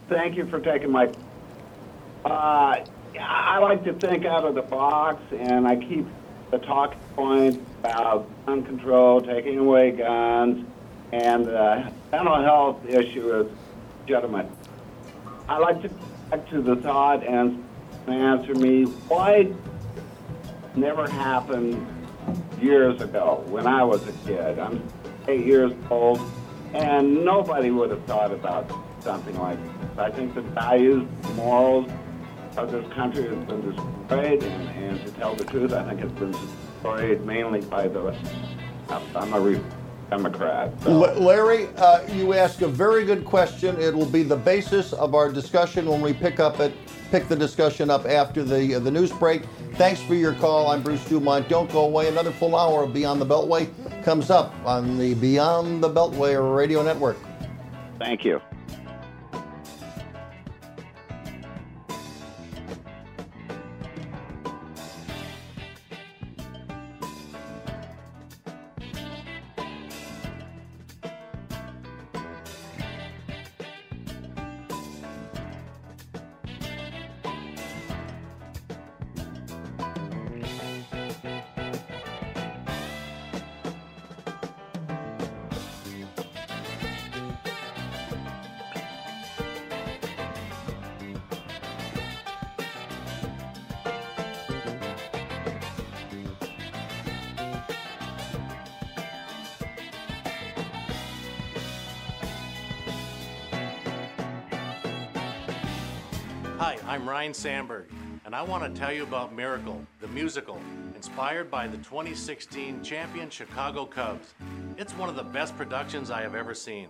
Thank you for taking my. Uh, I like to think out of the box, and I keep the talking point about gun control, taking away guns, and the mental health issue is legitimate. I like to back to the thought and answer me why never happened years ago when I was a kid. I'm eight years old, and nobody would have thought about something like this. I think the values, morals of this country has been destroyed, and, and to tell the truth, I think it's been destroyed mainly by the. I'm a re- Democrat. so- L- Larry, uh, you ask a very good question. It will be the basis of our discussion when we pick up it, pick the discussion up after the uh, the news break. Thanks for your call. I'm Bruce Dumont. Don't go away. Another full hour of Beyond the Beltway comes up on the Beyond the Beltway radio network. Thank you. And I want to tell you about Miracle, the musical, inspired by the 2016 champion Chicago Cubs. It's one of the best productions I have ever seen.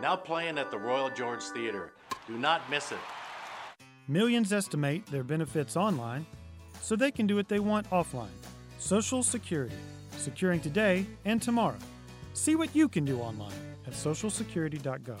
Now playing at the Royal George Theater. Do not miss it. Millions estimate their benefits online so they can do what they want offline. Social Security, securing today and tomorrow. See what you can do online at socialsecurity.gov.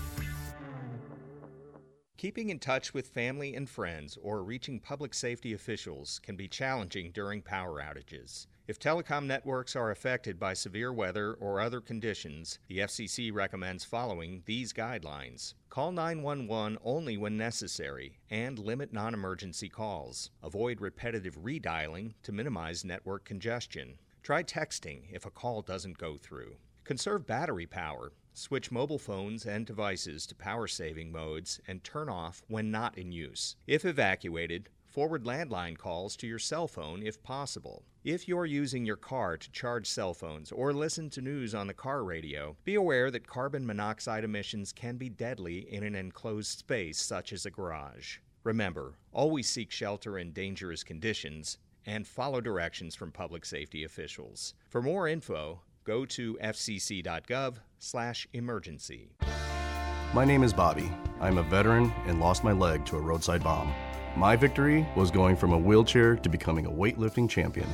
Keeping in touch with family and friends or reaching public safety officials can be challenging during power outages. If telecom networks are affected by severe weather or other conditions, the FCC recommends following these guidelines. Call 911 only when necessary and limit non emergency calls. Avoid repetitive redialing to minimize network congestion. Try texting if a call doesn't go through. Conserve battery power. Switch mobile phones and devices to power saving modes and turn off when not in use. If evacuated, forward landline calls to your cell phone if possible. If you're using your car to charge cell phones or listen to news on the car radio, be aware that carbon monoxide emissions can be deadly in an enclosed space such as a garage. Remember, always seek shelter in dangerous conditions and follow directions from public safety officials. For more info, go to fcc.gov/emergency. My name is Bobby. I'm a veteran and lost my leg to a roadside bomb. My victory was going from a wheelchair to becoming a weightlifting champion.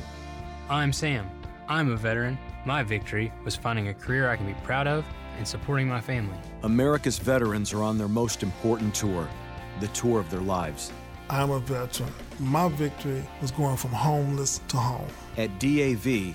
I'm Sam. I'm a veteran. My victory was finding a career I can be proud of and supporting my family. America's veterans are on their most important tour, the tour of their lives. I'm a veteran. My victory was going from homeless to home. At DAV,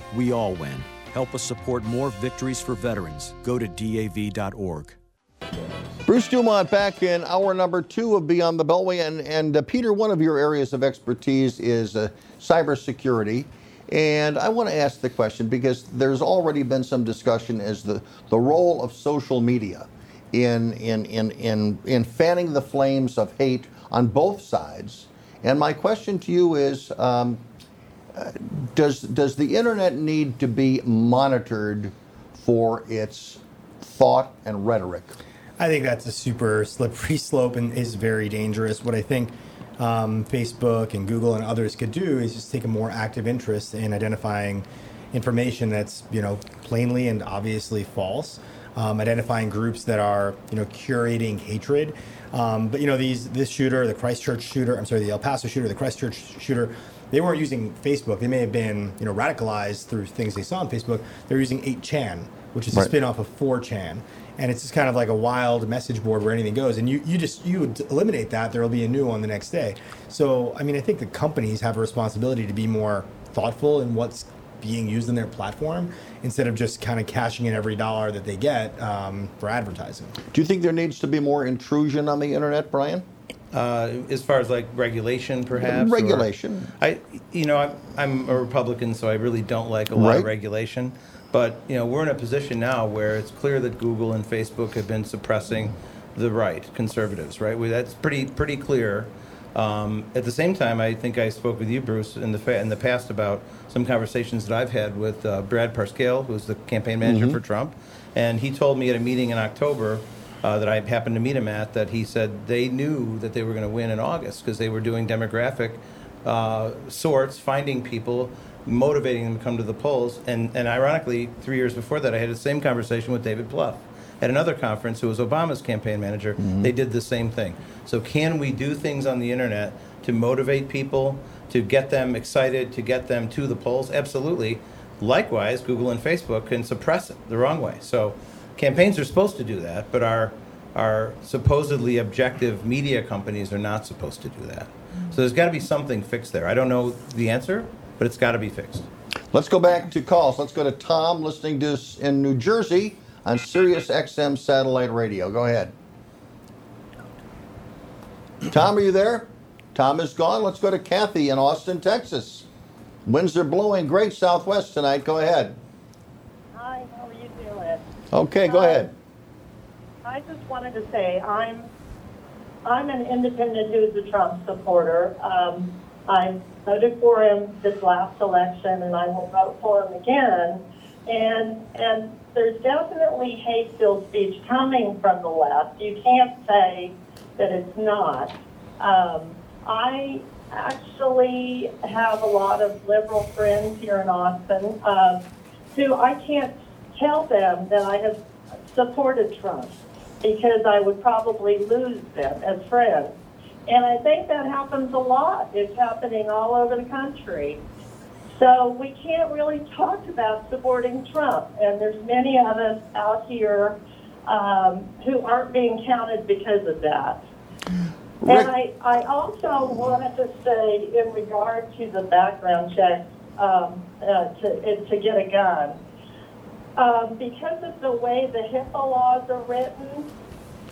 we all win. Help us support more victories for veterans. Go to DAV.org. Bruce Dumont back in hour number two of Beyond the Beltway. And, and uh, Peter, one of your areas of expertise is uh, cybersecurity. And I want to ask the question because there's already been some discussion as the, the role of social media in, in, in, in, in fanning the flames of hate on both sides. And my question to you is um, does, does the internet need to be monitored for its thought and rhetoric? I think that's a super slippery slope and is very dangerous. What I think um, Facebook and Google and others could do is just take a more active interest in identifying information that's you know plainly and obviously false, um, identifying groups that are you know curating hatred. Um, but you know these this shooter, the Christchurch shooter, I'm sorry, the El Paso shooter, the Christchurch shooter, they weren't using Facebook. They may have been you know radicalized through things they saw on Facebook. They're using 8chan, which is Right. a spin-off of 4chan and it's just kind of like a wild message board where anything goes and you, you just you would eliminate that there will be a new one the next day so i mean i think the companies have a responsibility to be more thoughtful in what's being used in their platform instead of just kind of cashing in every dollar that they get um, for advertising Do you think there needs to be more intrusion on the internet, Brian? Uh, as far as like regulation, perhaps or- Regulation. I, you know, I'm, I'm a Republican, so I really don't like a lot of regulation. But you know, we're in a position now where it's clear that Google and Facebook have been suppressing the right, conservatives, right? We, that's pretty pretty clear. Um, at the same time, I think I spoke with you, Bruce, in the fa- in the past about some conversations that I've had with uh, Brad Parscale, who's the campaign manager Mhm. for Trump, and he told me at a meeting in October uh, that I happened to meet him at that he said they knew that they were going to win in August because they were doing demographic uh, sorts, finding people, motivating them to come to the polls. And, and ironically, three years before that, I had the same conversation with David Plouffe at another conference, who was Obama's campaign manager. They did the same thing. So, can we do things on the internet to motivate people, to get them excited, to get them to the polls? Absolutely. Likewise, Google and Facebook can suppress it the wrong way. So, campaigns are supposed to do that, but our our supposedly objective media companies are not supposed to do that. So there's got to be something fixed there. I don't know the answer, but it's got to be fixed. Let's go back to calls. Let's go to Tom listening to us in New Jersey on Sirius XM satellite radio. Go ahead. Tom, are you there? Tom is gone. Let's go to Kathy in Austin, Texas. Winds are blowing great southwest tonight. Go ahead. Hi, how are you doing? Okay, go ahead. I just wanted to say I'm I'm an independent who's a Trump supporter. Um, I voted for him this last election, and I will vote for him again. And and there's definitely hate-filled speech coming from the left. You can't say that it's not. Um, I actually have a lot of liberal friends here in Austin um, who I can't tell them that I have supported Trump because I would probably lose them as friends. And I think that happens a lot. It's happening all over the country. So we can't really talk about supporting Trump. And there's many of us out here um, who aren't being counted because of that. Rick- And I, I also wanted to say in regard to the background check um, uh, to, to get a gun, um, because of the way the HIPAA laws are written,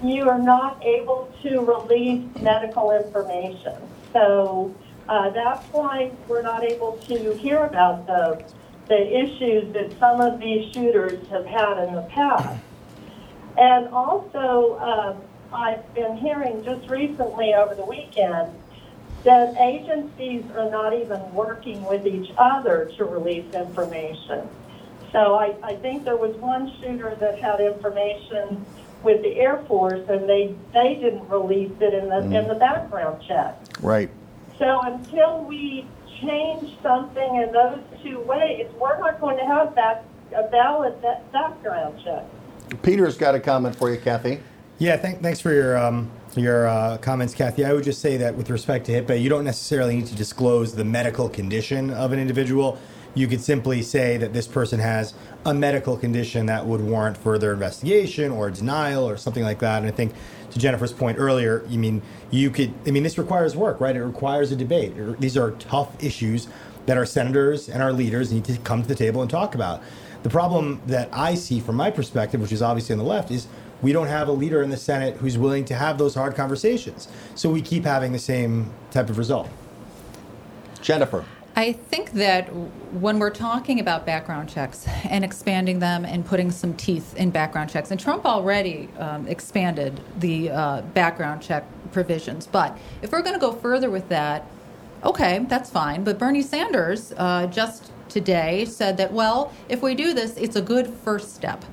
you are not able to release medical information. So uh, that's why we're not able to hear about the, the issues that some of these shooters have had in the past. And also, um, I've been hearing just recently over the weekend that agencies are not even working with each other to release information. So I, I think there was one shooter that had information with the Air Force, and they, they didn't release it in the in the background check. Right. So until we change something in those two ways, we're not going to have that a valid that background check. Peter's got a comment for you, Kathy. Yeah, thank, thanks for your um, your uh, comments, Kathy. I would just say that with respect to HIPAA, you don't necessarily need to disclose the medical condition of an individual. You could simply say that this person has a medical condition that would warrant further investigation or denial or something like that. And I think to Jennifer's point earlier, you mean you could. I mean, this requires work, right? It requires a debate. These are tough issues that our senators and our leaders need to come to the table and talk about. The problem that I see from my perspective, which is obviously on the left, is we don't have a leader in the Senate who's willing to have those hard conversations. So we keep having the same type of result. Jennifer. I think that when we're talking about background checks and expanding them and putting some teeth in background checks, and Trump already um, expanded the uh, background check provisions, but if we're going to go further with that, okay, that's fine. But Bernie Sanders uh, just today said that, well, if we do this, it's a good first step.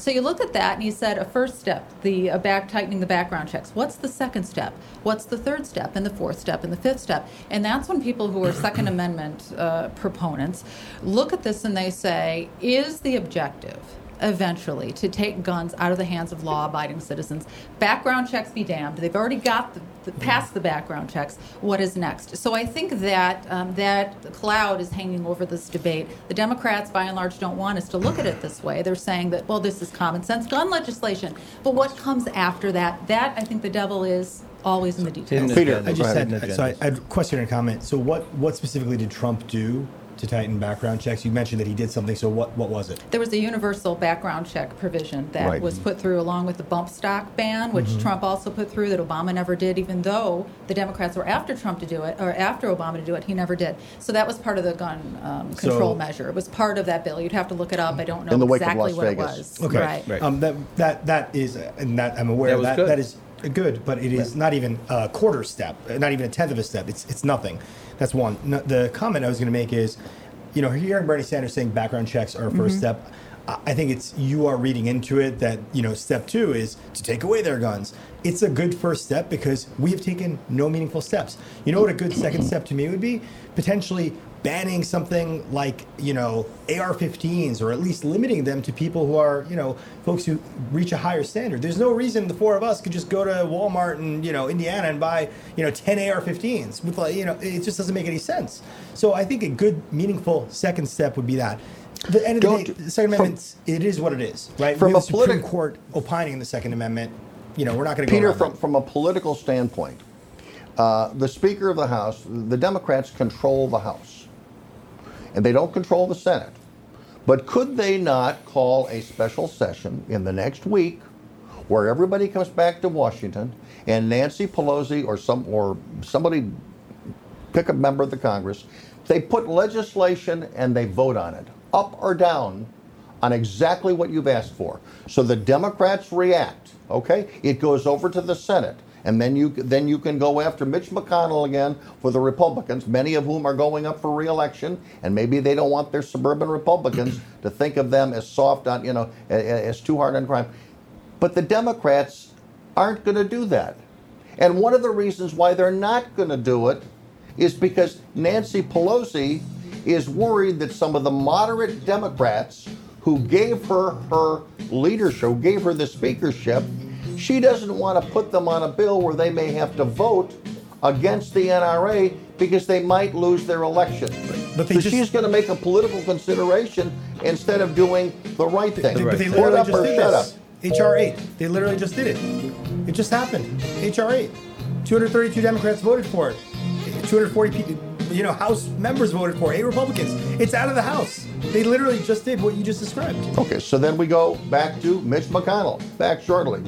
So you look at that and you said a first step, the back tightening the background checks. What's the second step? What's the third step and the fourth step and the fifth step? And that's when people who are Second Amendment uh, proponents look at this and they say, is the objective eventually to take guns out of the hands of law-abiding citizens? Background checks be damned. They've already got the, the past the background checks. What is next? So I think that um, that cloud is hanging over this debate. The Democrats, by and large, don't want us to look at it this way. They're saying that well, this is common sense gun legislation. But what comes after that? That I think the devil is always in the details. Peter, I just had so I, I had a question and a comment. So what what specifically did Trump do to tighten background checks? You mentioned that he did something. So what what was it? There was a universal background check provision that Right. was put through along with the bump stock ban, which Mhm. Trump also put through that Obama never did, even though the Democrats were after Trump to do it, or after Obama to do it, he never did. So that was part of the gun um, control So- measure. It was part of that bill. You'd have to look it up. I don't know In the wake of exactly Las what Vegas. it was. Okay, Right. Um, that that that is, and that I'm aware That of that. That is good, but it is not even a quarter step, uh, not even a tenth of a step. It's it's nothing. That's one. No, the comment I was going to make is, you know, hearing Bernie Sanders saying background checks are a 1st Mhm. step. I think it's you are reading into it that you know step two is to take away their guns. It's a good first step because we have taken no meaningful steps. You know what a good second step to me would be? Potentially banning something like you know AR-15s or at least limiting them to people who are you know folks who reach a higher standard. There's no reason the four of us could just go to Walmart and you know Indiana and buy you know 10 AR-15s with like you know it just doesn't make any sense. So I think a good meaningful second step would be that. The end of the day, the Second Amendment, it is what it is, right? from a Supreme Court opining in the Second Amendment. You know, we're not going to go Peter, from, from a political standpoint, uh, the Speaker of the House, the Democrats control the House, and they don't control the Senate. But could they not call a special session in the next week where everybody comes back to Washington and Nancy Pelosi or some or somebody pick a member of the Congress, they put legislation and they vote on it, up or down, on exactly what you've asked for. So the Democrats react, okay? It goes over to the Senate. And then you then you can go after Mitch McConnell again for the Republicans, many of whom are going up for reelection, and maybe they don't want their suburban Republicans to think of them as soft on, you know, as too hard on crime. But the Democrats aren't going to do that. And one of the reasons why they're not going to do it is because Nancy Pelosi is worried that some of the moderate Democrats who gave her her leadership, who gave her the speakership, she doesn't want to put them on a bill where they may have to vote against the NRA because they might lose their election. but they so just- she's going to make a political consideration instead of doing the right thing. But they literally up just did shut this. HR 8. They literally just did it. It just happened. HR 8. 232 Democrats voted for it. 240 people, you know, House members voted for it. Eight Republicans. It's out of the House. They literally just did what you just described. Okay, so then we go back to Mitch McConnell. Back shortly.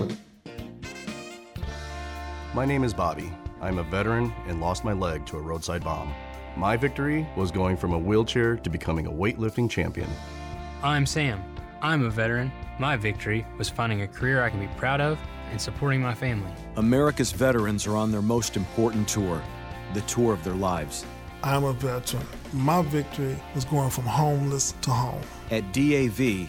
With- My name is Bobby. I'm a veteran and lost my leg to a roadside bomb. My victory was going from a wheelchair to becoming a weightlifting champion. I'm Sam. I'm a veteran. My victory was finding a career I can be proud of and supporting my family. America's veterans are on their most important tour, the tour of their lives. I'm a veteran. My victory was going from homeless to home. At DAV,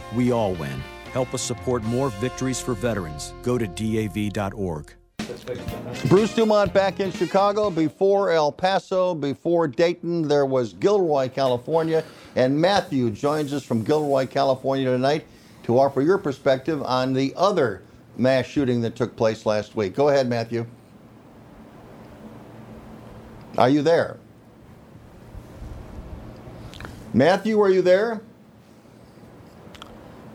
we all win. Help us support more victories for veterans. Go to DAV.org. Bruce Dumont back in Chicago. Before El Paso, before Dayton, there was Gilroy, California. And Matthew joins us from Gilroy, California tonight to offer your perspective on the other mass shooting that took place last week. Go ahead, Matthew. Are you there? Matthew, are you there?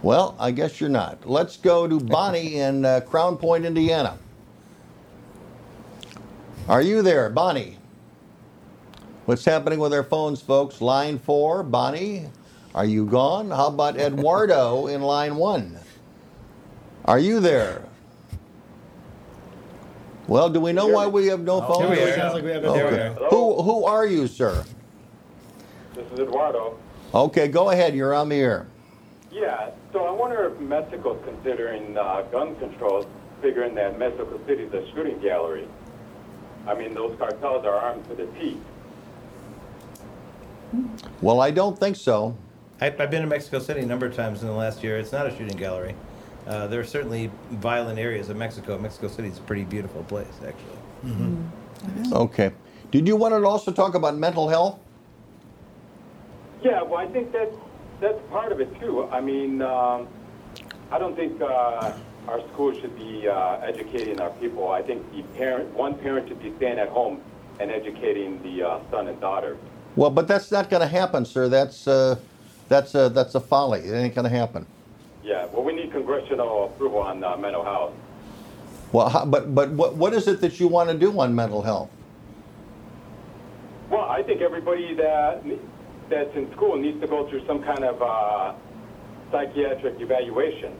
Well, I guess you're not. Let's go to Bonnie in uh, Crown Point, Indiana. Are you there, Bonnie? What's happening with our phones, folks? Line four, Bonnie, are you gone? How about Eduardo in line one? Are you there? Well, do we know why we have no Oh, phones? here we are. Sounds like we have Okay. Eduardo. Who who are you, sir? This is Eduardo. Okay, go ahead. You're on the air. Yeah, so I wonder if Mexico's considering uh, gun controls, figuring that Mexico City's a shooting gallery. I mean, those cartels are armed to the teeth. Well, I don't think so. I, I've been to Mexico City a number of times in the last year. It's not a shooting gallery. Uh, there are certainly violent areas of Mexico. Mexico City is a pretty beautiful place, actually. Okay. Did you want to also talk about mental health? Yeah, well, I think that that's part of it too. I mean, um, I don't think uh, our schools should be uh, educating our people. I think the parent, one parent should be staying at home and educating the uh, son and daughter. Well, but that's not going to happen, sir. That's uh, that's a that's a folly. It ain't going to happen. Yeah, well, we need congressional approval on uh, mental health. Well, how, but but what what is it that you want to do on mental health? Well, I think everybody that that's in school needs to go through some kind of uh, psychiatric evaluation.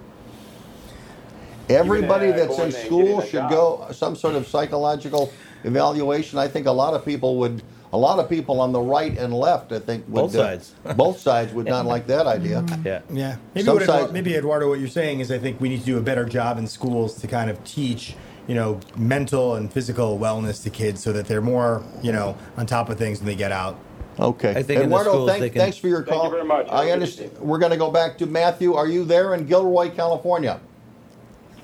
Everybody Even, uh, that's in school should job. go some sort of psychological evaluation. I think a lot of people would. A lot of people on the right and left, I think, would, Both uh, sides. both sides would not like that idea. Yeah. Yeah. Maybe, what Eduardo, sides- maybe Eduardo, what you're saying is I think we need to do a better job in schools to kind of teach, you know, mental and physical wellness to kids so that they're more, you know, on top of things when they get out. Okay. I think in the Eduardo, schools thank- they can- thanks for your call. Thank you call. very much. I understand. We're going to go back to Matthew. Are you there in Gilroy, California?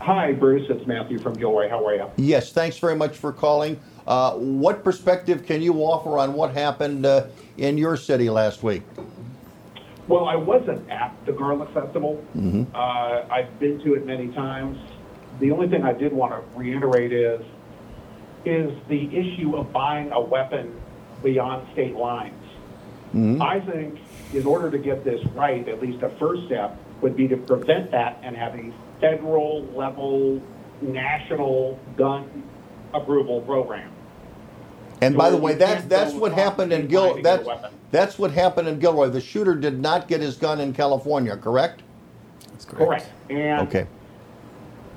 Hi, Bruce. It's Matthew from Gilroy. How are you? Yes, thanks very much for calling. Uh, what perspective can you offer on what happened uh, in your city last week? Well, I wasn't at the Garlic Festival. Mm-hmm. Uh, I've been to it many times. The only thing I did want to reiterate is is the issue of buying a weapon beyond state lines. Mm-hmm. I think in order to get this right, at least a first step would be to prevent that and have a federal level national gun approval program. And by the way, that's that's what happened in state line Gil. to get a That's that's what happened in Gilroy. The shooter did not get his gun in California, correct? That's Correct. And Okay.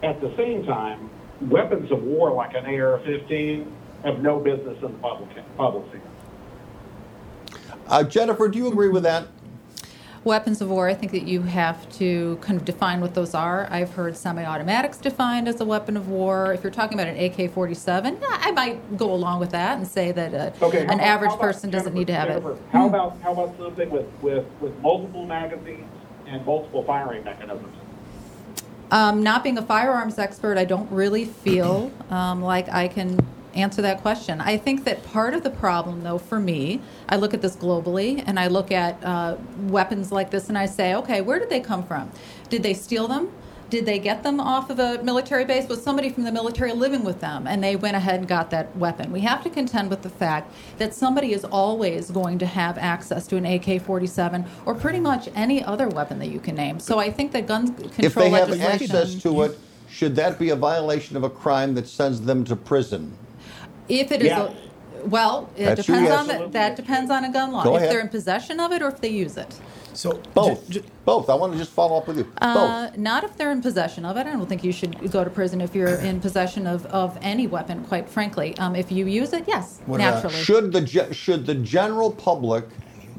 at the same time, weapons of war like an AR-15 have no business in the public public sphere. Uh, Jennifer, do you agree with that? Weapons of war, I think that you have to kind of define what those are. I've heard semi automatics defined as a weapon of war. If you're talking about an AK 47, I might go along with that and say that uh, Okay, an about- average how about- person doesn't need to have Jennifer, it. How about how about something with, with, with multiple magazines and multiple firing mechanisms? Um, not being a firearms expert, I don't really feel um, like I can answer that question. I think that part of the problem, though, for me, I look at this globally and I look at uh, weapons like this and I say, okay, where did they come from? Did they steal them? Did they get them off of a military base? Was somebody from the military living with them and they went ahead and got that weapon? We have to contend with the fact that somebody is always going to have access to an AK 47 or pretty much any other weapon that you can name. So I think that gun control If they have access to it, should that be a violation of a crime that sends them to prison? If it is, Yes. a, well, it That's depends on the, that depends on a gun law. Go if ahead. they're in possession of it or if they use it. So both, both. I want to just follow up with you. Uh, not if they're in possession of it. I don't think you should go to prison if you're in possession of, of any weapon. Quite frankly, um, if you use it, yes, naturally. Should the ge- should the general public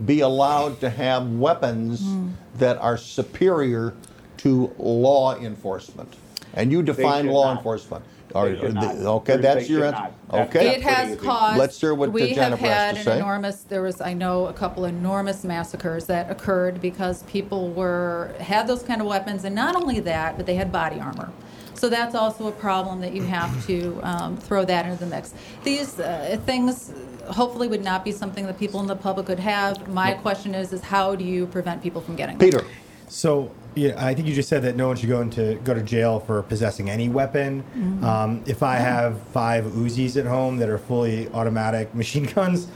be allowed to have weapons Hmm. that are superior to law enforcement? And you define law not. enforcement. All right, should not. the- okay, that's your answer. not. Okay. It has caused. Let's hear what we Jennifer have had has to an say. enormous. There was, I know, a couple enormous massacres that occurred because people were had those kind of weapons, and not only that, but they had body armor. So that's also a problem that you have to um, throw that into the mix. These uh, things hopefully would not be something that people in the public would have. My question is, is how do you prevent people from getting them? Peter. So yeah, I think you just said that no one should go into go to jail for possessing any weapon. Mhm. Um, if I have five Uzis at home that are fully automatic machine guns,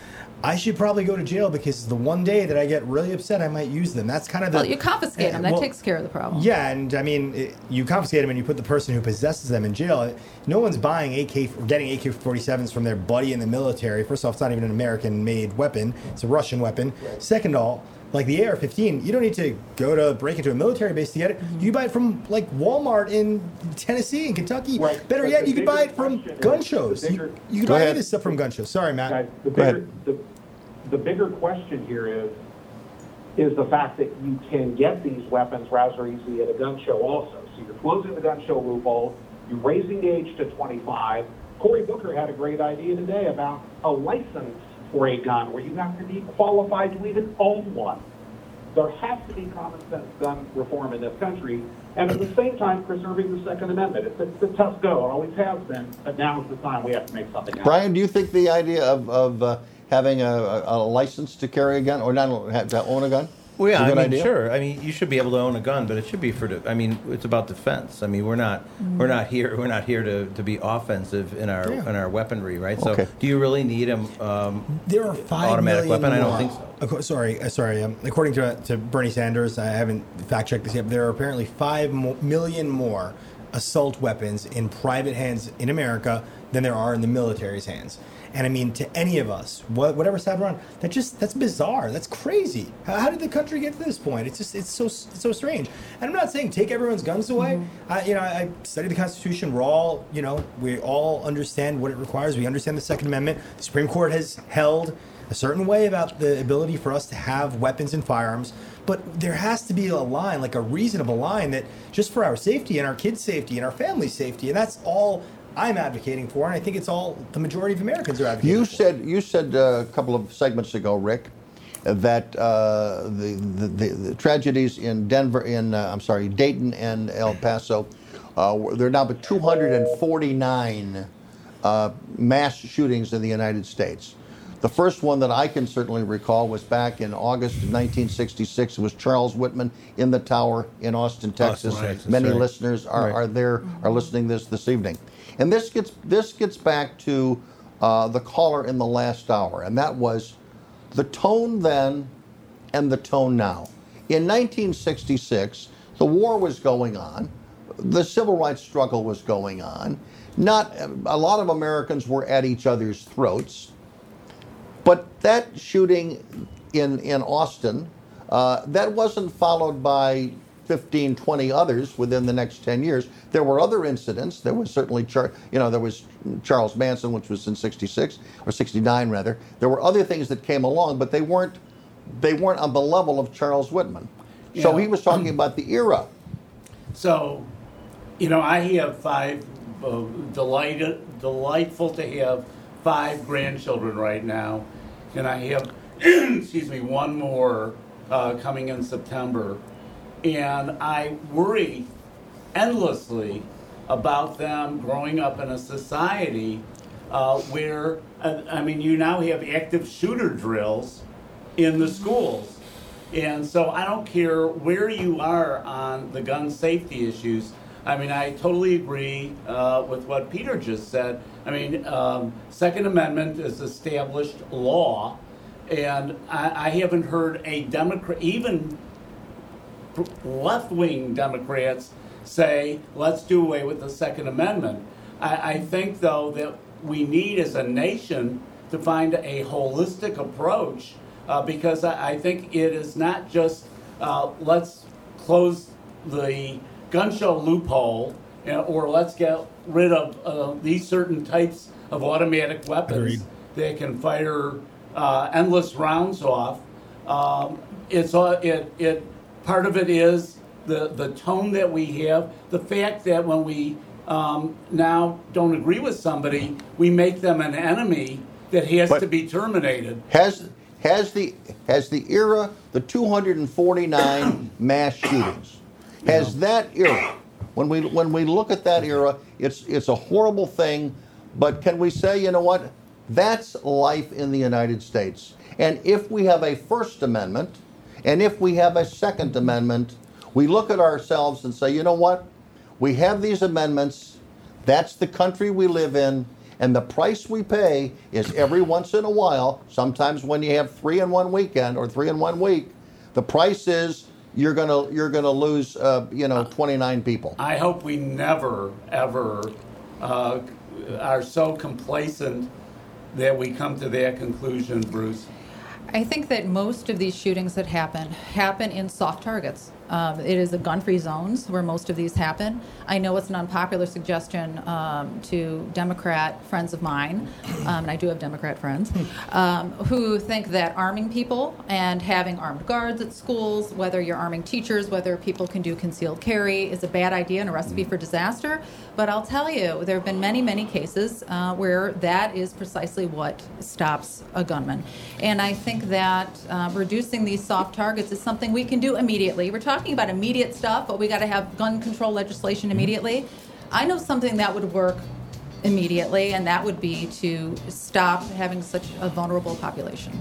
I should probably go to jail because the one day that I get really upset, I might use them. That's kind of the Well, you confiscate them. That well, takes care of the problem. Yeah, and I mean, it, you confiscate them and you put the person who possesses them in jail. No one's buying AK or getting AK-47s from their buddy in the military. First off, it's not even an American-made weapon; it's a Russian weapon. Second all, like the AR-15, you don't need to go to break into a military base to get it. Mm-hmm. You buy it from like Walmart in Tennessee and Kentucky. Right. Better But yet, you can buy it from gun shows. bigger- you, you can buy ahead. this stuff from gun shows. Sorry, Matt. The bigger, the, the bigger question here is, is the fact that you can get these weapons rather easily at a gun show also. So you're closing the gun show loophole, you're raising the age to 25. Cory Booker had a great idea today about a license for a gun where you have to be qualified to even own one. There has to be common sense gun reform in this country, and at the same time preserving the Second Amendment. It's, it's a tough go, it always has been, but now is the time we have to make something happen. Brian, do you think the idea of, of uh, having a, a, license to carry a gun or not to own a gun? Well, yeah, is a I good mean, idea? sure. I mean, you should be able to own a gun, but it should be for. De- I mean, it's about defense. I mean, we're not we're not here we're not here to, to be offensive in our Yeah. in our weaponry, right? So, do you really need a um, There are five automatic million weapon? I don't think so. Acco- Sorry, uh, sorry. Um, according to, to Bernie Sanders, I haven't fact checked this yet. But there are apparently five mo- million more assault weapons in private hands in America than there are in the military's hands. And I mean, to any of us, wha- whatever side we're on, that just that's bizarre. That's crazy. How, how did the country get to this point? It's just it's so it's so strange. And I'm not saying take everyone's guns away. Mm-hmm. I, you know, I studied the Constitution. We're all you know we all understand what it requires. We understand the Second Amendment. The Supreme Court has held a certain way about the ability for us to have weapons and firearms. But there has to be a line, like a reasonable line, that just for our safety and our kids' safety and our family's safety, and that's all I'm advocating for, and I think it's all the majority of Americans are advocating. You said you said uh, a couple of segments ago, Rick, that uh, the, the, the, the tragedies in Denver, in uh, I'm sorry, Dayton and El Paso, uh, there are now but 249 uh, mass shootings in the United States. The first one that I can certainly recall was back in August of 1966. It was Charles Whitman in the Tower in Austin, Texas. Texas, Many right. listeners are, Right. are there are listening this this evening, and this gets this gets back to uh, the caller in the last hour, and that was the tone then and the tone now. In 1966, the war was going on, the civil rights struggle was going on. Not a lot of Americans were at each other's throats. But that shooting in, in Austin, uh, that wasn't followed by 15, 20 others within the next 10 years. There were other incidents. There was certainly, Char- you know, there was Charles Manson, which was in 66 or 69 rather. There were other things that came along, but they weren't, they weren't on the level of Charles Whitman. So Yeah. he was talking about the era. So, you know, I have five, uh, delighted, delightful to have five grandchildren right now. And I have, excuse me, one more uh, coming in September. And I worry endlessly about them growing up in a society uh, where, uh, I mean, you now have active shooter drills in the schools. And so I don't care where you are on the gun safety issues. I mean, I totally agree uh, with what Peter just said. I mean, um, Second Amendment is established law, and I, I haven't heard a Democrat, even left wing Democrats, say, let's do away with the Second Amendment. I, I think, though, that we need as a nation to find a holistic approach uh, because I, I think it is not just uh, let's close the gun show loophole you know, or let's get rid of uh, these certain types of automatic weapons Agreed. that can fire uh, endless rounds off. Um, it's all it, it part of it is the the tone that we have, the fact that when we um, now don't agree with somebody, we make them an enemy that has But- to be terminated. Has has the has the era the 249 mass shootings has that era when we when we look at that era it's it's a horrible thing but can we say you know what that's life in the United States and if we have a first amendment and if we have a second amendment we look at ourselves and say you know what we have these amendments that's the country we live in. And the price we pay is every once in a while, sometimes when you have three in one weekend or three in one week, the price is you're gonna you're gonna lose uh, you know 29 people. I hope we never, ever uh, are so complacent that we come to that conclusion, Bruce. I think that most of these shootings that happen happen in soft targets. Um, it is the gun-free zones where most of these happen. I know it's an unpopular suggestion um, to Democrat friends of mine, um, and I do have Democrat friends, um, who think that arming people and having armed guards at schools, whether you're arming teachers, whether people can do concealed carry, is a bad idea and a recipe for disaster. But I'll tell you, there have been many, many cases uh, where that is precisely what stops a gunman. And I think that uh, reducing these soft targets is something we can do immediately. We're talking about immediate stuff, but we got to have gun control legislation immediately. I know something that would work immediately, and that would be to stop having such a vulnerable population.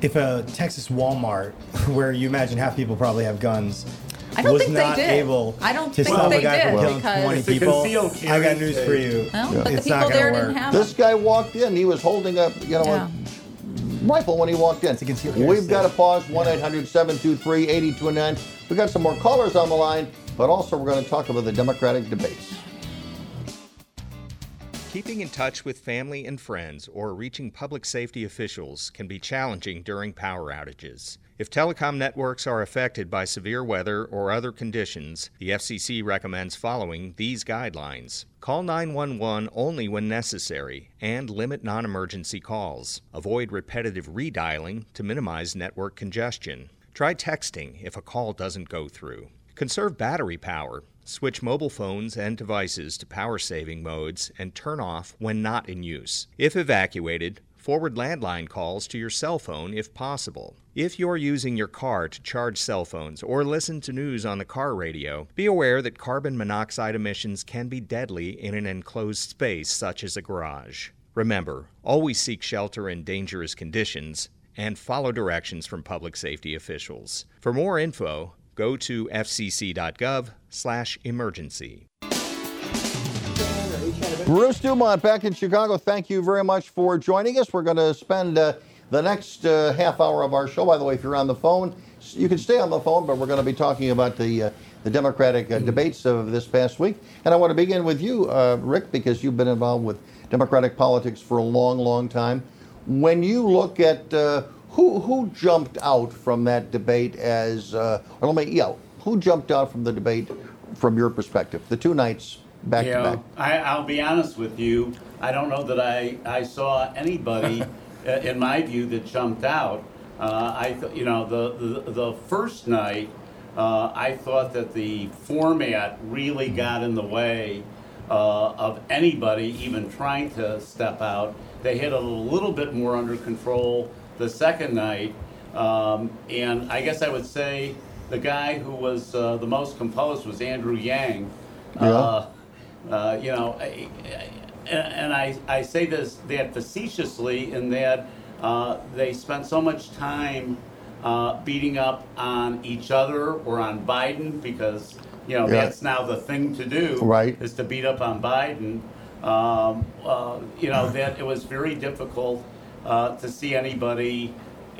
If a Texas Walmart, where you imagine half people probably have guns, I don't was think they did. able I don't to think stop they a guy did from killing because- 20 It's a people, concealed I carry got news for stage. you. Well, but the it's people not there going to didn't work. have This guy walked in. He was holding a you know Yeah. a rifle when he walked in. concealed carry We've got to stage. pause. One 723 8229 We've got some more callers on the line, but also we're going to talk about the Democratic debates. Keeping in touch with family and friends or reaching public safety officials can be challenging during power outages. If telecom networks are affected by severe weather or other conditions, the FCC recommends following these guidelines. Call 911 only when necessary and limit non emergency calls. Avoid repetitive redialing to minimize network congestion. Try texting if a call doesn't go through. Conserve battery power. Switch mobile phones and devices to power saving modes and turn off when not in use. If evacuated, forward landline calls to your cell phone if possible. If you're using your car to charge cell phones or listen to news on the car radio, be aware that carbon monoxide emissions can be deadly in an enclosed space such as a garage. Remember, always seek shelter in dangerous conditions and follow directions from public safety officials. For more info, go to fcc.gov/emergency. Bruce Dumont back in Chicago. Thank you very much for joining us. We're going to spend uh, the next uh, half hour of our show. By the way, if you're on the phone, you can stay on the phone, but we're going to be talking about the uh, the Democratic uh, debates of this past week. And I want to begin with you, uh, Rick, because you've been involved with Democratic politics for a long, long time. When you look at uh, who who jumped out from that debate as, or let me, yeah, who jumped out from the debate from your perspective? The two nights back yeah, to back. I, I'll be honest with you. I don't know that I, I saw anybody, uh, in my view, that jumped out. Uh, I, th- you know, the, the the first night, uh, I thought that the format really got in the way uh, of anybody even trying to step out. They had a little bit more under control the second night, um, and I guess I would say the guy who was uh, the most composed was Andrew Yang. Yeah. Uh, uh, you know, I, I- and I, I say this that facetiously in that uh, they spent so much time uh, beating up on each other or on Biden because you know Yeah. that's now the thing to do Right. is to beat up on Biden. Um, uh, you know that it was very difficult uh, to see anybody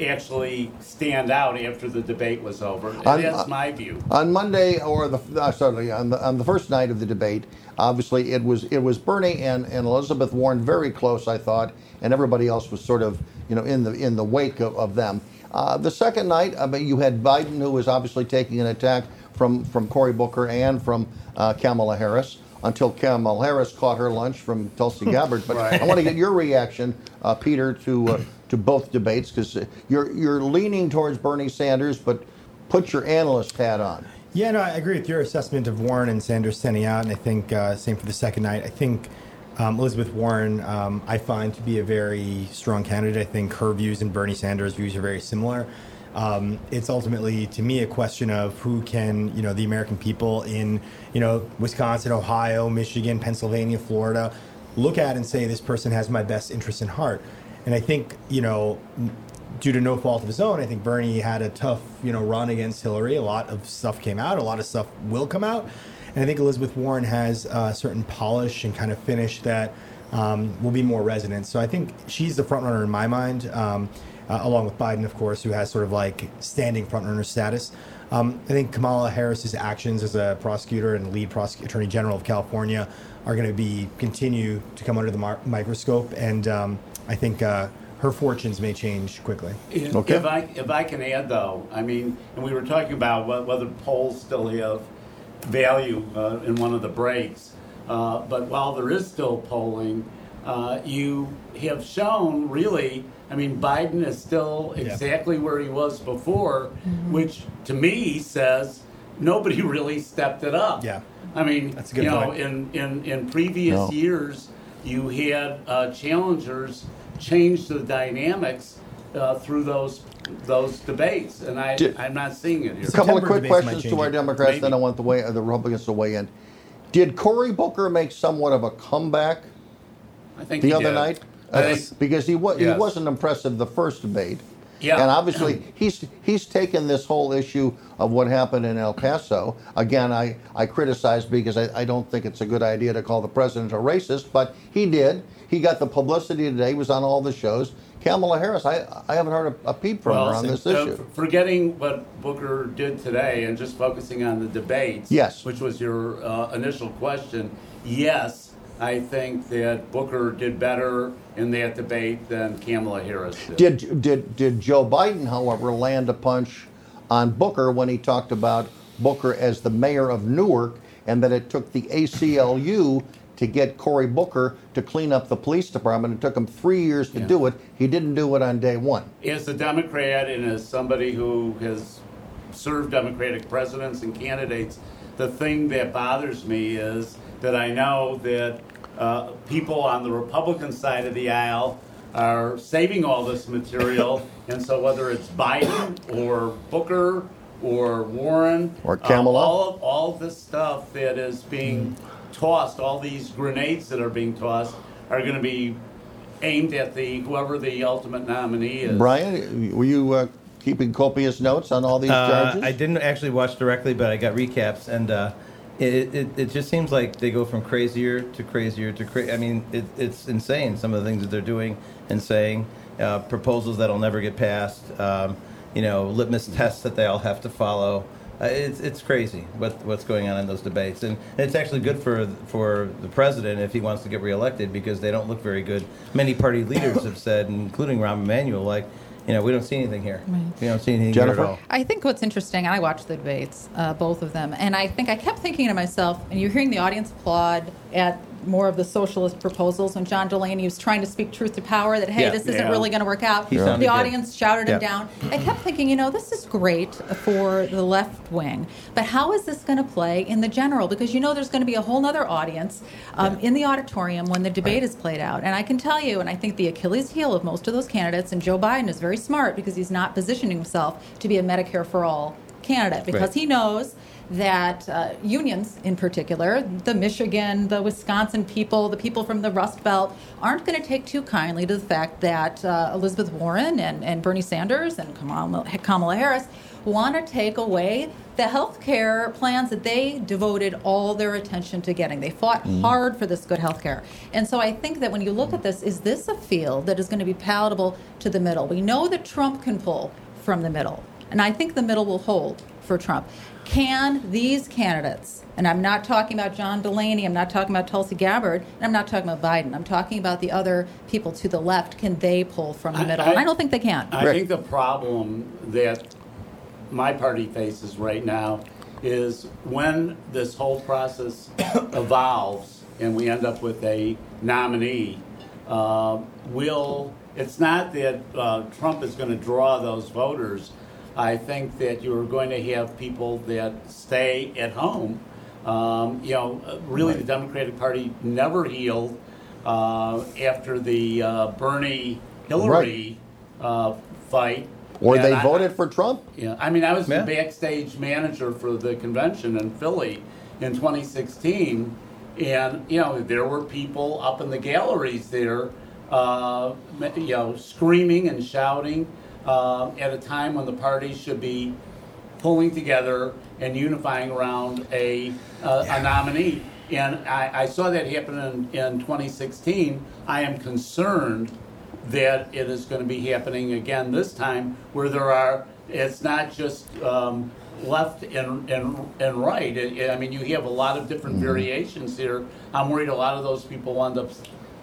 actually stand out after the debate was over. I'm- that's my view. On Monday, or the uh, sorry, on the on the first night of the debate, obviously it was it was Bernie and, and Elizabeth Warren very close, I thought, and everybody else was sort of you know in the in the wake of, of them. Uh, the second night, I mean, you had Biden, who was obviously taking an attack from from Cory Booker and from uh, Kamala Harris. Until Kamala Harris caught her lunch from Tulsi Gabbard, but Right. I want to get your reaction, uh, Peter, to uh, to both debates because you're you're leaning towards Bernie Sanders, but put your analyst hat on. Yeah, no, I agree with your assessment of Warren and Sanders standing out, and I think uh, same for the second night. I think um, Elizabeth Warren, um, I find to be a very strong candidate. I think her views and Bernie Sanders' views are very similar. Um, it's ultimately, to me, a question of who can, you know, the American people in, you know, Wisconsin, Ohio, Michigan, Pennsylvania, Florida, look at and say this person has my best interest in heart. And I think, you know, due to no fault of his own, I think Bernie had a tough, you know, run against Hillary. A lot of stuff came out. A lot of stuff will come out. And I think Elizabeth Warren has a certain polish and kind of finish that um, will be more resonant. So I think she's the front runner in my mind, um, uh, along with Biden, of course, who has sort of like standing front runner status. Um, I think Kamala Harris's actions as a prosecutor and lead prosec- attorney general of California are going to be continue to come under the mar- microscope, and um, I think uh, her fortunes may change quickly. If if I if I can add though, I mean, and we were talking about wh- whether polls still have value uh, in one of the breaks, uh, but while there is still polling, uh, you have shown really. I mean, Biden is still Yeah. exactly where he was before, which to me says nobody really stepped it up. Yeah. I mean, That's a good you know, in, in, in previous No. years, you had uh, challengers change the dynamics uh, through those those debates, and I, Did- I'm not seeing it here. A couple of quick questions to our. Democrats, Maybe. then I want the way the Republicans to weigh in. Did Cory Booker make somewhat of a comeback I think the he other did. night? Uh, think- because he was Yes. he wasn't impressive the first debate. Yeah. And obviously he's he's taken this whole issue of what happened in El Paso. Again, I, I criticize because I, I don't think it's a good idea to call the president a racist, but he did. He got the publicity today, he was on all the shows. Kamala Harris, I I haven't heard a, a peep from her on this uh, issue. forgetting what Booker did today and just focusing on the debates, Yes. which was your uh, initial question, yes, I think that Booker did better in that debate than Kamala Harris did. Did did did Joe Biden, however, land a punch on Booker when he talked about Booker as the mayor of Newark, and that it took the ACLU to get Cory Booker to clean up the police department? It took him three years to do it. He didn't do it on day one. as a Democrat and as somebody who has served Democratic presidents and candidates, the thing that bothers me is that I know that uh, people on the Republican side of the aisle are saving all this material, and so whether it's Biden or Booker or Warren Or uh, Kamala. all of all this stuff that is being tossed, all these grenades that are being tossed, are going to be aimed at the whoever the ultimate nominee is. Brian, were you uh, keeping copious notes on all these Uh, charges? I didn't actually watch directly, but I got recaps, and uh, it, it it just seems like they go from crazier to crazier to crazy. I mean, it, it's insane some of the things that they're doing and saying. Uh, proposals that'll never get passed. Um, you know, litmus tests that they all have to follow. Uh, it's it's crazy what what's going on in those debates, and it's actually good for for the president if he wants to get reelected because they don't look very good. Many party leaders have said, including Rahm Emanuel, like, you know, we don't see anything here. We don't see anything here Jennifer? at all. I think what's interesting, and I watched the debates, uh, both of them, and I think I kept thinking to myself, and you're hearing the audience applaud at more of the socialist proposals when John Delaney was trying to speak truth to power that, hey, Yeah. this isn't Yeah. really going to work out. He sounded The good. audience shouted him down. I kept thinking, you know, this is great for the left wing, but how is this going to play in the general? Because you know there's going to be a whole other audience um, in the auditorium when the debate is played out. And I can tell you, and I think the Achilles heel of most of those candidates, and Joe Biden is very smart because he's not positioning himself to be a Medicare for all candidate because Right. he knows that uh, unions, in particular, the Michigan, the Wisconsin people, the people from the Rust Belt, aren't going to take too kindly to the fact that uh, Elizabeth Warren and, and Bernie Sanders and Kamala, Kamala Harris want to take away the health care plans that they devoted all their attention to getting. They fought Mhm. hard for this good health care. And so I think that when you look at this, is this a field that is going to be palatable to the middle? We know that Trump can pull from the middle, and I think the middle will hold for Trump. Can these candidates, and I'm not talking about John Delaney, I'm not talking about Tulsi Gabbard, and I'm not talking about Biden, I'm talking about the other people to the left, can they pull from the I- middle? I- I don't think they can. I think the problem that my party faces right now is when this whole process evolves and we end up with a nominee, uh, will it's not that uh, Trump is going to draw those voters. I think that you're going to have people that stay at home. Um, you know, really, the Democratic Party never healed uh, after the uh, Bernie Hillary uh, fight. Or And they I- voted for Trump. yeah, I mean, I was Yeah. the backstage manager for the convention in Philly in 2016, and you know there were people up in the galleries there, uh, you know, screaming and shouting uh, at a time when the parties should be pulling together and unifying around a uh, a nominee. And I, I saw that happen in, in 2016. I am concerned that it is going to be happening again this time, where there are. It's not just um, left and, and and right. It- it- I mean, you have a lot of different Mm-hmm. variations here. I'm worried a lot of those people end up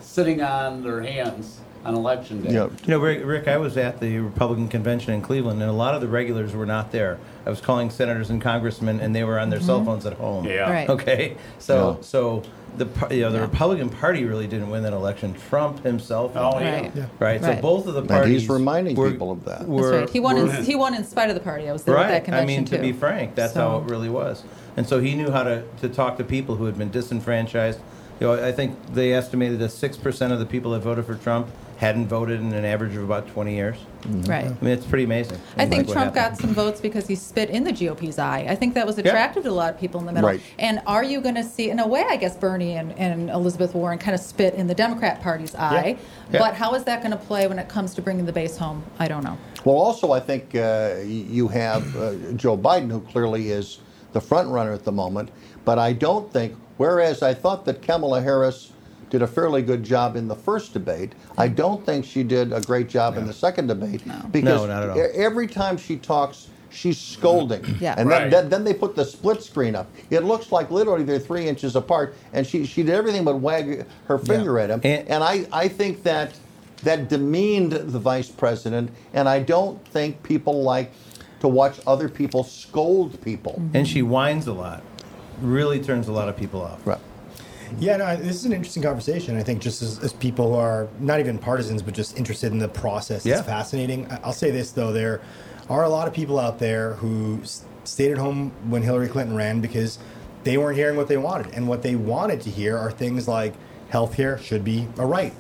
sitting on their hands on election day. You know, Rick, Rick, I was at the Republican convention in Cleveland, and a lot of the regulars were not there. I was calling senators and congressmen, and they were on their cell Mhm. phones at home. Yeah. Right. Okay. So, Yeah. so the you know the Republican Party really didn't win that election. Trump himself. Oh, yeah. Right. Yeah. Right. So both of the parties. And parties. he's reminding were- people of that. Were, That's right. He won. were- In, he won in spite of the party. I was there at that Right. I convention mean, to be frank, that's So- how it really was. And so he knew how to, to talk to people who had been disenfranchised. You know, I think they estimated that six percent of the people that voted for Trump hadn't voted in an average of about twenty years. Right. I mean, it's pretty amazing. I think like what Trump happened. got some votes because he spit in the GOP's eye. I think that was Yeah. attractive to a lot of people in the middle. Right. And are you going to see, in a way, I guess Bernie and, and Elizabeth Warren kind of spit in the Democrat Party's eye. Yeah. But how is that going to play when it comes to bringing the base home? I don't know. Well, also, I think uh, you have uh, Joe Biden, who clearly is the front runner at the moment. But I don't think, whereas I thought that Kamala Harris did a fairly good job in the first debate, I don't think she did a great job in the second debate. Because No, not at all. e- every time she talks, she's scolding. Yeah. And Right. then, then, then they put the split screen up. It looks like literally they're three inches apart, and she, she did everything but wag her finger at him. And, I, I think that that demeaned the vice president, and I don't think people like to watch other people scold people. And she whines a lot. Really turns a lot of people off. Right. Yeah, no, this is an interesting conversation. I think just as, as people who are not even partisans, but just interested in the process, Yeah. it's fascinating. I'll say this though: there are a lot of people out there who stayed at home when Hillary Clinton ran because they weren't hearing what they wanted, and what they wanted to hear are things like healthcare should be a right,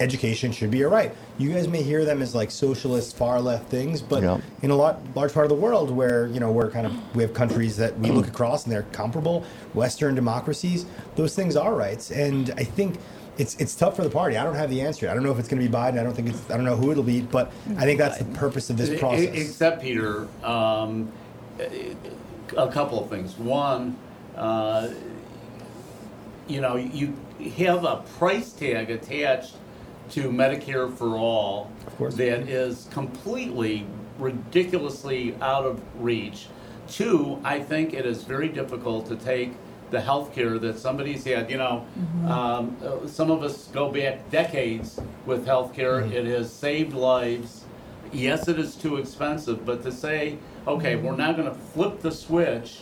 education should be a right. You guys may hear them as like socialist, far left things, but Yeah. in a lot large part of the world where you know we're kind of we have countries that we look across and they're comparable Western democracies, those things are rights, and I think. It's, it's tough for the party. I don't have the answer. I don't know if it's going to be Biden. I don't think it's. I don't know who it'll be. But I think that's the purpose of this process. Except Peter, um, a couple of things. One, uh, you know, you have a price tag attached to Medicare for all that is completely ridiculously out of reach. Two, I think it is very difficult to take the health care that somebody's had. You know, um, uh, some of us go back decades with health care. It has saved lives. Yes, it is too expensive, but to say, okay, we're now going to flip the switch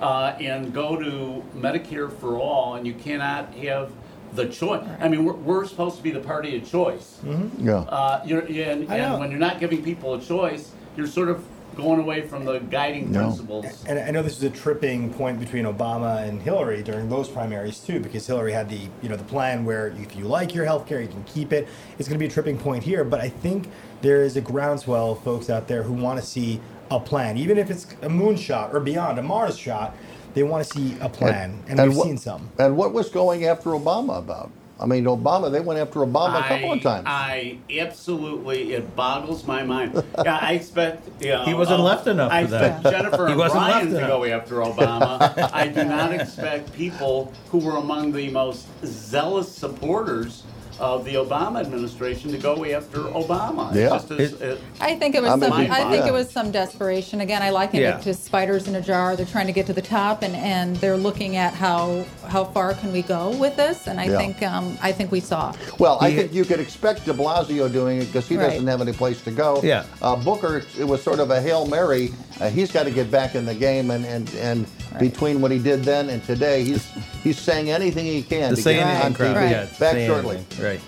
uh, and go to Medicare for all, and you cannot have the choice. I mean, we're, we're supposed to be the party of choice. Yeah. Uh, you're, and, and when you're not giving people a choice, you're sort of going away from the guiding principles. And I know this was a tripping point between Obama and Hillary during those primaries too, because Hillary had the you know the plan where if you like your health care, you can keep it. It's going to be a tripping point here, but I think there is a groundswell of folks out there who want to see a plan, even if it's a moonshot or beyond, a Mars shot. They want to see a plan, and, we've what- seen some. And what was going after Obama about? I mean, Obama, they went after Obama a couple of times. I absolutely, it boggles my mind. Yeah, I expect. You know, He wasn't uh, left enough I for that. expect Jennifer He and wasn't Brian left to enough. go after Obama. I do not expect people who were among the most zealous supporters of the Obama administration to go after Obama. It's Yeah. just as- It- it- I think it was I mean, some. I think yeah. it was some desperation. Again, I liken Yeah. it to spiders in a jar. They're trying to get to the top, and, and they're looking at how how far can we go with this. And I Yeah. think um, I think we saw. Well, I think you could expect De Blasio doing it because he Right. doesn't have any place to go. Yeah. Uh, Booker, it was sort of a hail mary. Uh, he's got to get back in the game, and and, and between what he did then and today, he's he's saying anything he can The to say get anything on crowd. TV. Yeah, Back shortly. anything. Right.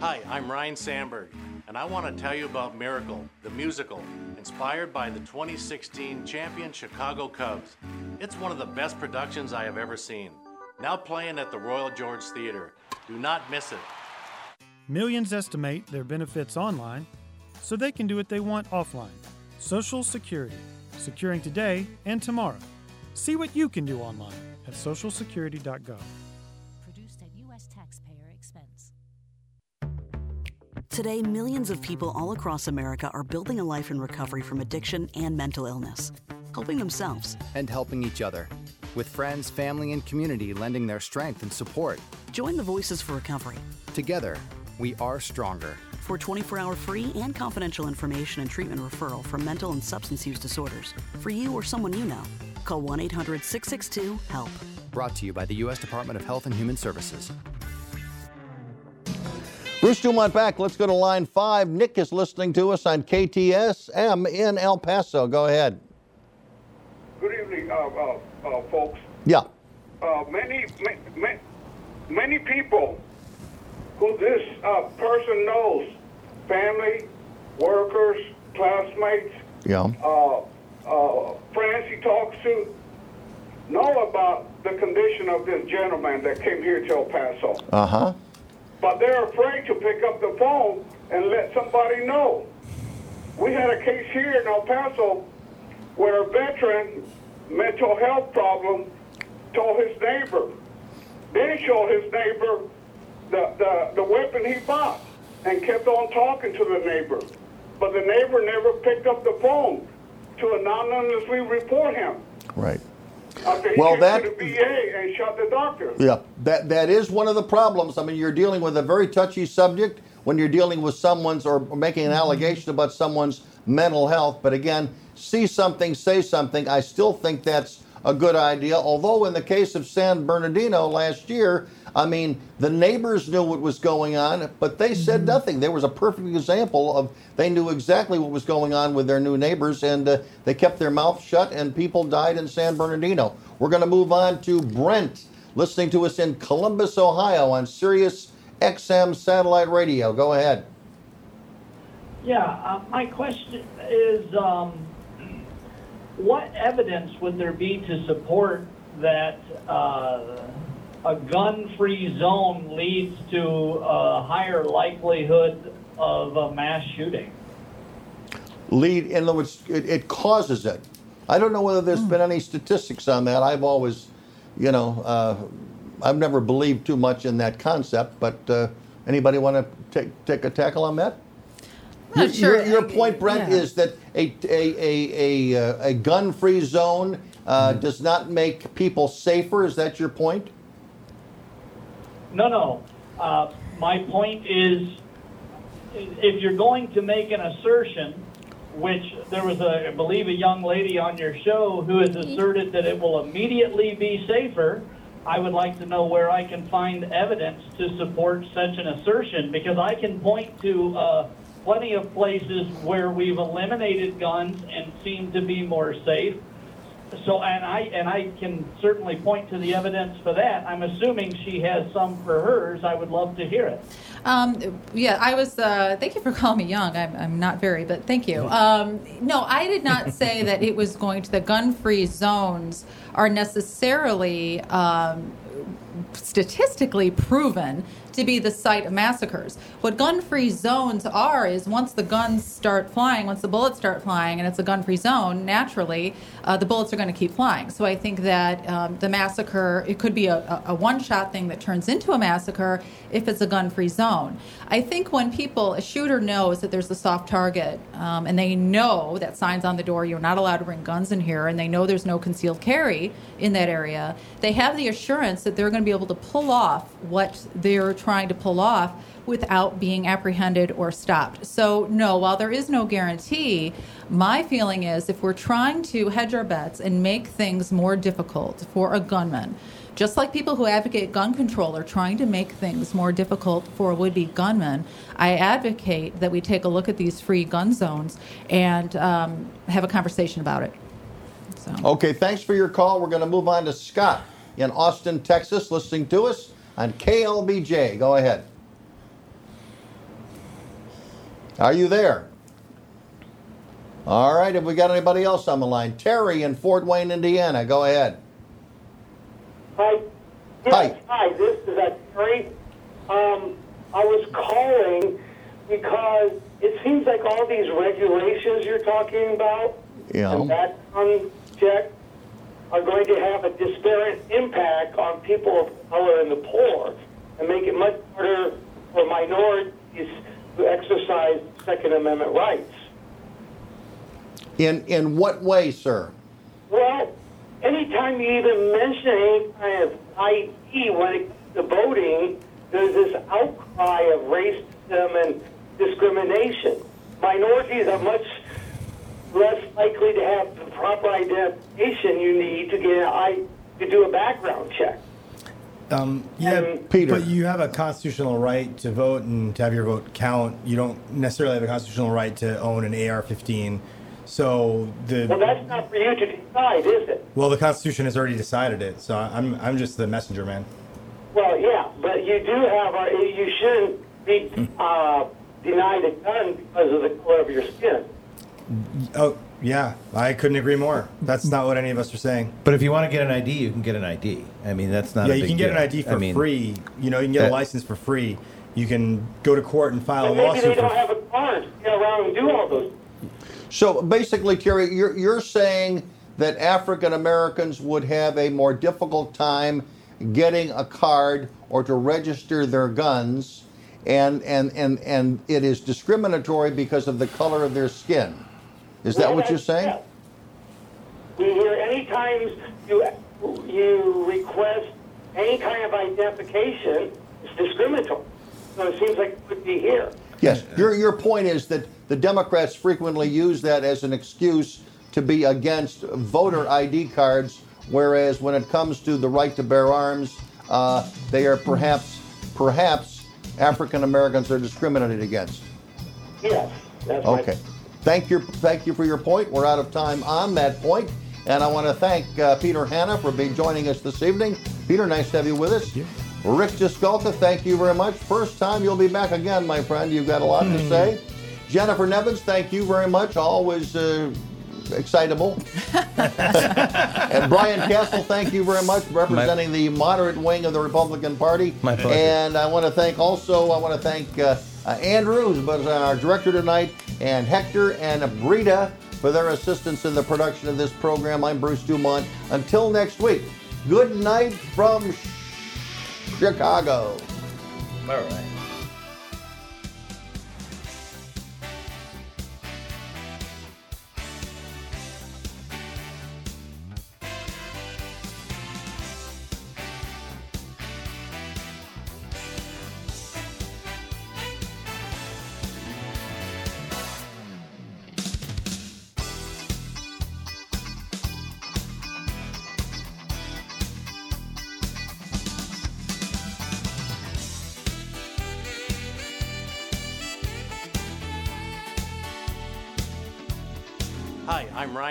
Hi, I'm Ryne Sandberg, and I want to tell you about Miracle, the musical, inspired by the 2016 champion Chicago Cubs. It's one of the best productions I have ever seen. Now playing at the Royal George Theater. Do not miss it. Millions estimate their benefits online so they can do what they want offline. Social Security, securing today and tomorrow. See what you can do online at socialsecurity.gov. Produced at U.S. taxpayer expense. Today, millions of people all across America are building a life in recovery from addiction and mental illness, helping themselves. and helping each other. With friends, family, and community lending their strength and support. Join the Voices for Recovery. Together, we are stronger. For 24 hour free and confidential information and treatment referral for mental and substance use disorders, for you or someone you know, call 1 800 662 HELP. Brought to you by the U.S. Department of Health and Human Services. Bruce Dumont back. Let's go to line five. Nick is listening to us on KTSM in El Paso. Go ahead. Good evening, uh, uh, uh, folks. Yeah. Uh, many, ma- ma- many people who this uh, person knows, family, workers, classmates, Yeah. uh, uh, friends he talks to, know about the condition of this gentleman that came here to El Paso. Uh huh. But they're afraid to pick up the phone and let somebody know. We had a case here in El Paso where a veteran, mental health problem, told his neighbor. Then he showed his neighbor the, the, the weapon he bought and kept on talking to the neighbor. But the neighbor never picked up the phone to anonymously report him. Right. He Well, that- the VA and shot the doctor. Yeah, that that is one of the problems. I mean, you're dealing with a very touchy subject when you're dealing with someone's or making an mm-hmm. allegation about someone's mental health. But again, see something, say something. I still think that's a good idea. Although in the case of San Bernardino last year, I mean, the neighbors knew what was going on, but they said nothing. There was a perfect example of they knew exactly what was going on with their new neighbors, and uh, they kept their mouth shut, and people died in San Bernardino. We're going to move on to Brent, listening to us in Columbus, Ohio, on Sirius XM satellite radio. Go ahead. Yeah, uh, my question is, um, what evidence would there be to support that uh, a gun-free zone leads to a higher likelihood of a mass shooting? Lead, in other words, it, it causes it. I don't know whether there's been any statistics on that. I've always, you know, uh, I've never believed too much in that concept. But uh, anybody want to take take a tackle on that? Your- not sure. Your, your point, Brent, Yeah. is that a a a a, uh, a gun-free zone uh, does not make people safer. Is that your point? No, no. Uh, my point is, if you're going to make an assertion, which there was a, I believe, a young lady on your show who has asserted that it will immediately be safer. I would like to know where I can find evidence to support such an assertion because I can point to uh, plenty of places where we've eliminated guns and seem to be more safe. So, and I and I can certainly point to the evidence for that. I'm assuming she has some for hers. I would love to hear it. Um, yeah, I was. Uh, thank you for calling me young. I'm, I'm not very, but thank you. Um, no, I did not say that it was going to. The gun-free zones are necessarily um, statistically proven to be the site of massacres. What gun free zones are is once the guns start flying, once the bullets start flying, and it's a gun free zone, naturally, uh, the bullets are going to keep flying. So I think that um, the massacre, it could be a, a, one shot thing that turns into a massacre if it's a gun free zone. I think when people, a shooter knows that there's a soft target um, and they know that signs on the door, you're not allowed to bring guns in here, and they know there's no concealed carry in that area, they have the assurance that they're going to be able to pull off what they're trying to pull off without being apprehended or stopped. So, no, while there is no guarantee, my feeling is if we're trying to hedge our bets and make things more difficult for a gunman, just like people who advocate gun control are trying to make things more difficult for would be gunman, I advocate that we take a look at these free gun zones and um, have a conversation about it. So. Okay, thanks for your call. We're going to move on to Scott in Austin, Texas, listening to us on KLBJ. Go ahead. Are you there? All right, have we got anybody else on the line? Terry in Fort Wayne, Indiana. Go ahead. Hi. Yes, hi. This is uh, Terry. Um, I was calling because it seems like all these regulations you're talking about Yeah. and background check are going to have a disparate impact on people of color and the poor and make it much harder for minorities to exercise Second Amendment rights. In in what way, sir? Well, anytime you even mention any kind of ID when it comes to voting, there's this outcry of racism and discrimination. Minorities are much less likely to proper identification you need to get an I to do a background check. Um, yeah, Peter. But you have a constitutional right to vote and to have your vote count. You don't necessarily have a constitutional right to own an AR-15. So the Well, that's not for you to decide, is it? well, the Constitution has already decided it. So I'm I'm just the messenger man. Well, yeah, but you do have a, you shouldn't be uh, denied a gun because of the color of your skin. Oh yeah, I couldn't agree more. That's not what any of us are saying. But if you want to get an ID, you can get an ID. I mean, that's not. yeah, a you big can get deal. an ID for I mean, free. You know, you can get that- a license for free. You can go to court and file a But maybe they lawsuit. don't For, have a car to get around and do all those. So basically, Terry, you're you're saying that African Americans would have a more difficult time getting a card or to register their guns, and and and and it is discriminatory because of the color of their skin. Is that what you're saying? We hear any times you you request any kind of identification, it's discriminatory. So it seems like it would be here. Yes. Your your point is that the Democrats frequently use that as an excuse to be against voter ID cards, whereas when it comes to the right to bear arms, uh, they are perhaps perhaps African Americans are discriminated against. Yes, Okay. Thank you. Thank you for your point. We're out of time on that point. and I want to thank uh, Peter Hanna for being joining us this evening. Peter, nice to have you with us. Rick Jaskolka, thank you very much. First time you'll be back again, my friend. You've got a lot to say. Jennifer Nevins, thank you very much. Always uh, excitable. and Brian Castle, thank you very much, for representing the moderate wing of the Republican Party. My pleasure. And I want to thank also, I want to thank uh, Uh, Andrew, who was uh, our director tonight, and Hector and Brita for their assistance in the production of this program. I'm Bruce Dumont. Until next week, good night from Chicago. All right.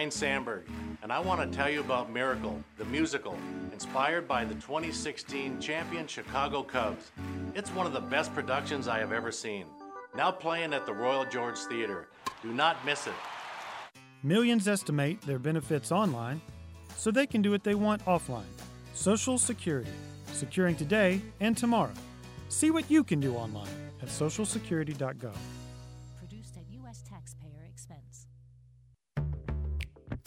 Ryne Sandberg, and I want to tell you about Miracle, the musical, inspired by the 2016 champion Chicago Cubs. It's one of the best productions I have ever seen. Now playing at the Royal George Theater. Do not miss it. Millions estimate their benefits online so they can do what they want offline. Social Security, securing today and tomorrow. See what you can do online at socialsecurity.gov.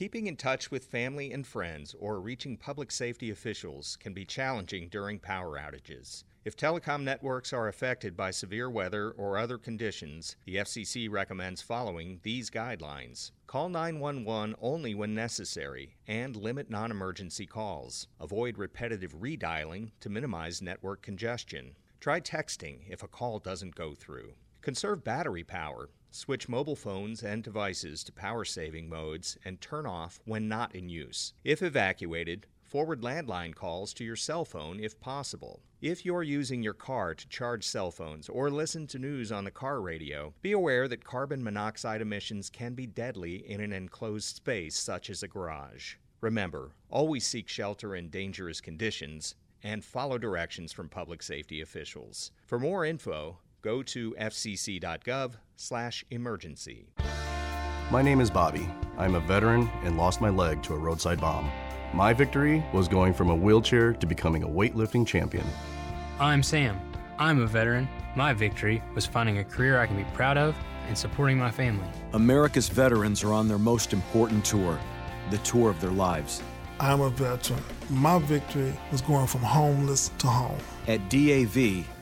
Keeping in touch with family and friends or reaching public safety officials can be challenging during power outages. If telecom networks are affected by severe weather or other conditions, the FCC recommends following these guidelines. Call 911 only when necessary and limit non emergency calls. Avoid repetitive redialing to minimize network congestion. Try texting if a call doesn't go through. Conserve battery power. Switch mobile phones and devices to power saving modes and turn off when not in use. If evacuated, forward landline calls to your cell phone if possible. If you're using your car to charge cell phones or listen to news on the car radio, be aware that carbon monoxide emissions can be deadly in an enclosed space such as a garage. Remember, always seek shelter in dangerous conditions and follow directions from public safety officials. For more info, go to fcc.gov/emergency. My name is Bobby. I'm a veteran and lost my leg to a roadside bomb. My victory was going from a wheelchair to becoming a weightlifting champion. I'm Sam. I'm a veteran. My victory was finding a career I can be proud of and supporting my family. America's veterans are on their most important tour, the tour of their lives. I'm a veteran. My victory was going from homeless to home. At DAV,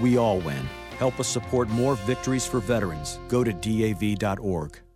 we all win. Help us support more victories for veterans. Go to DAV.org.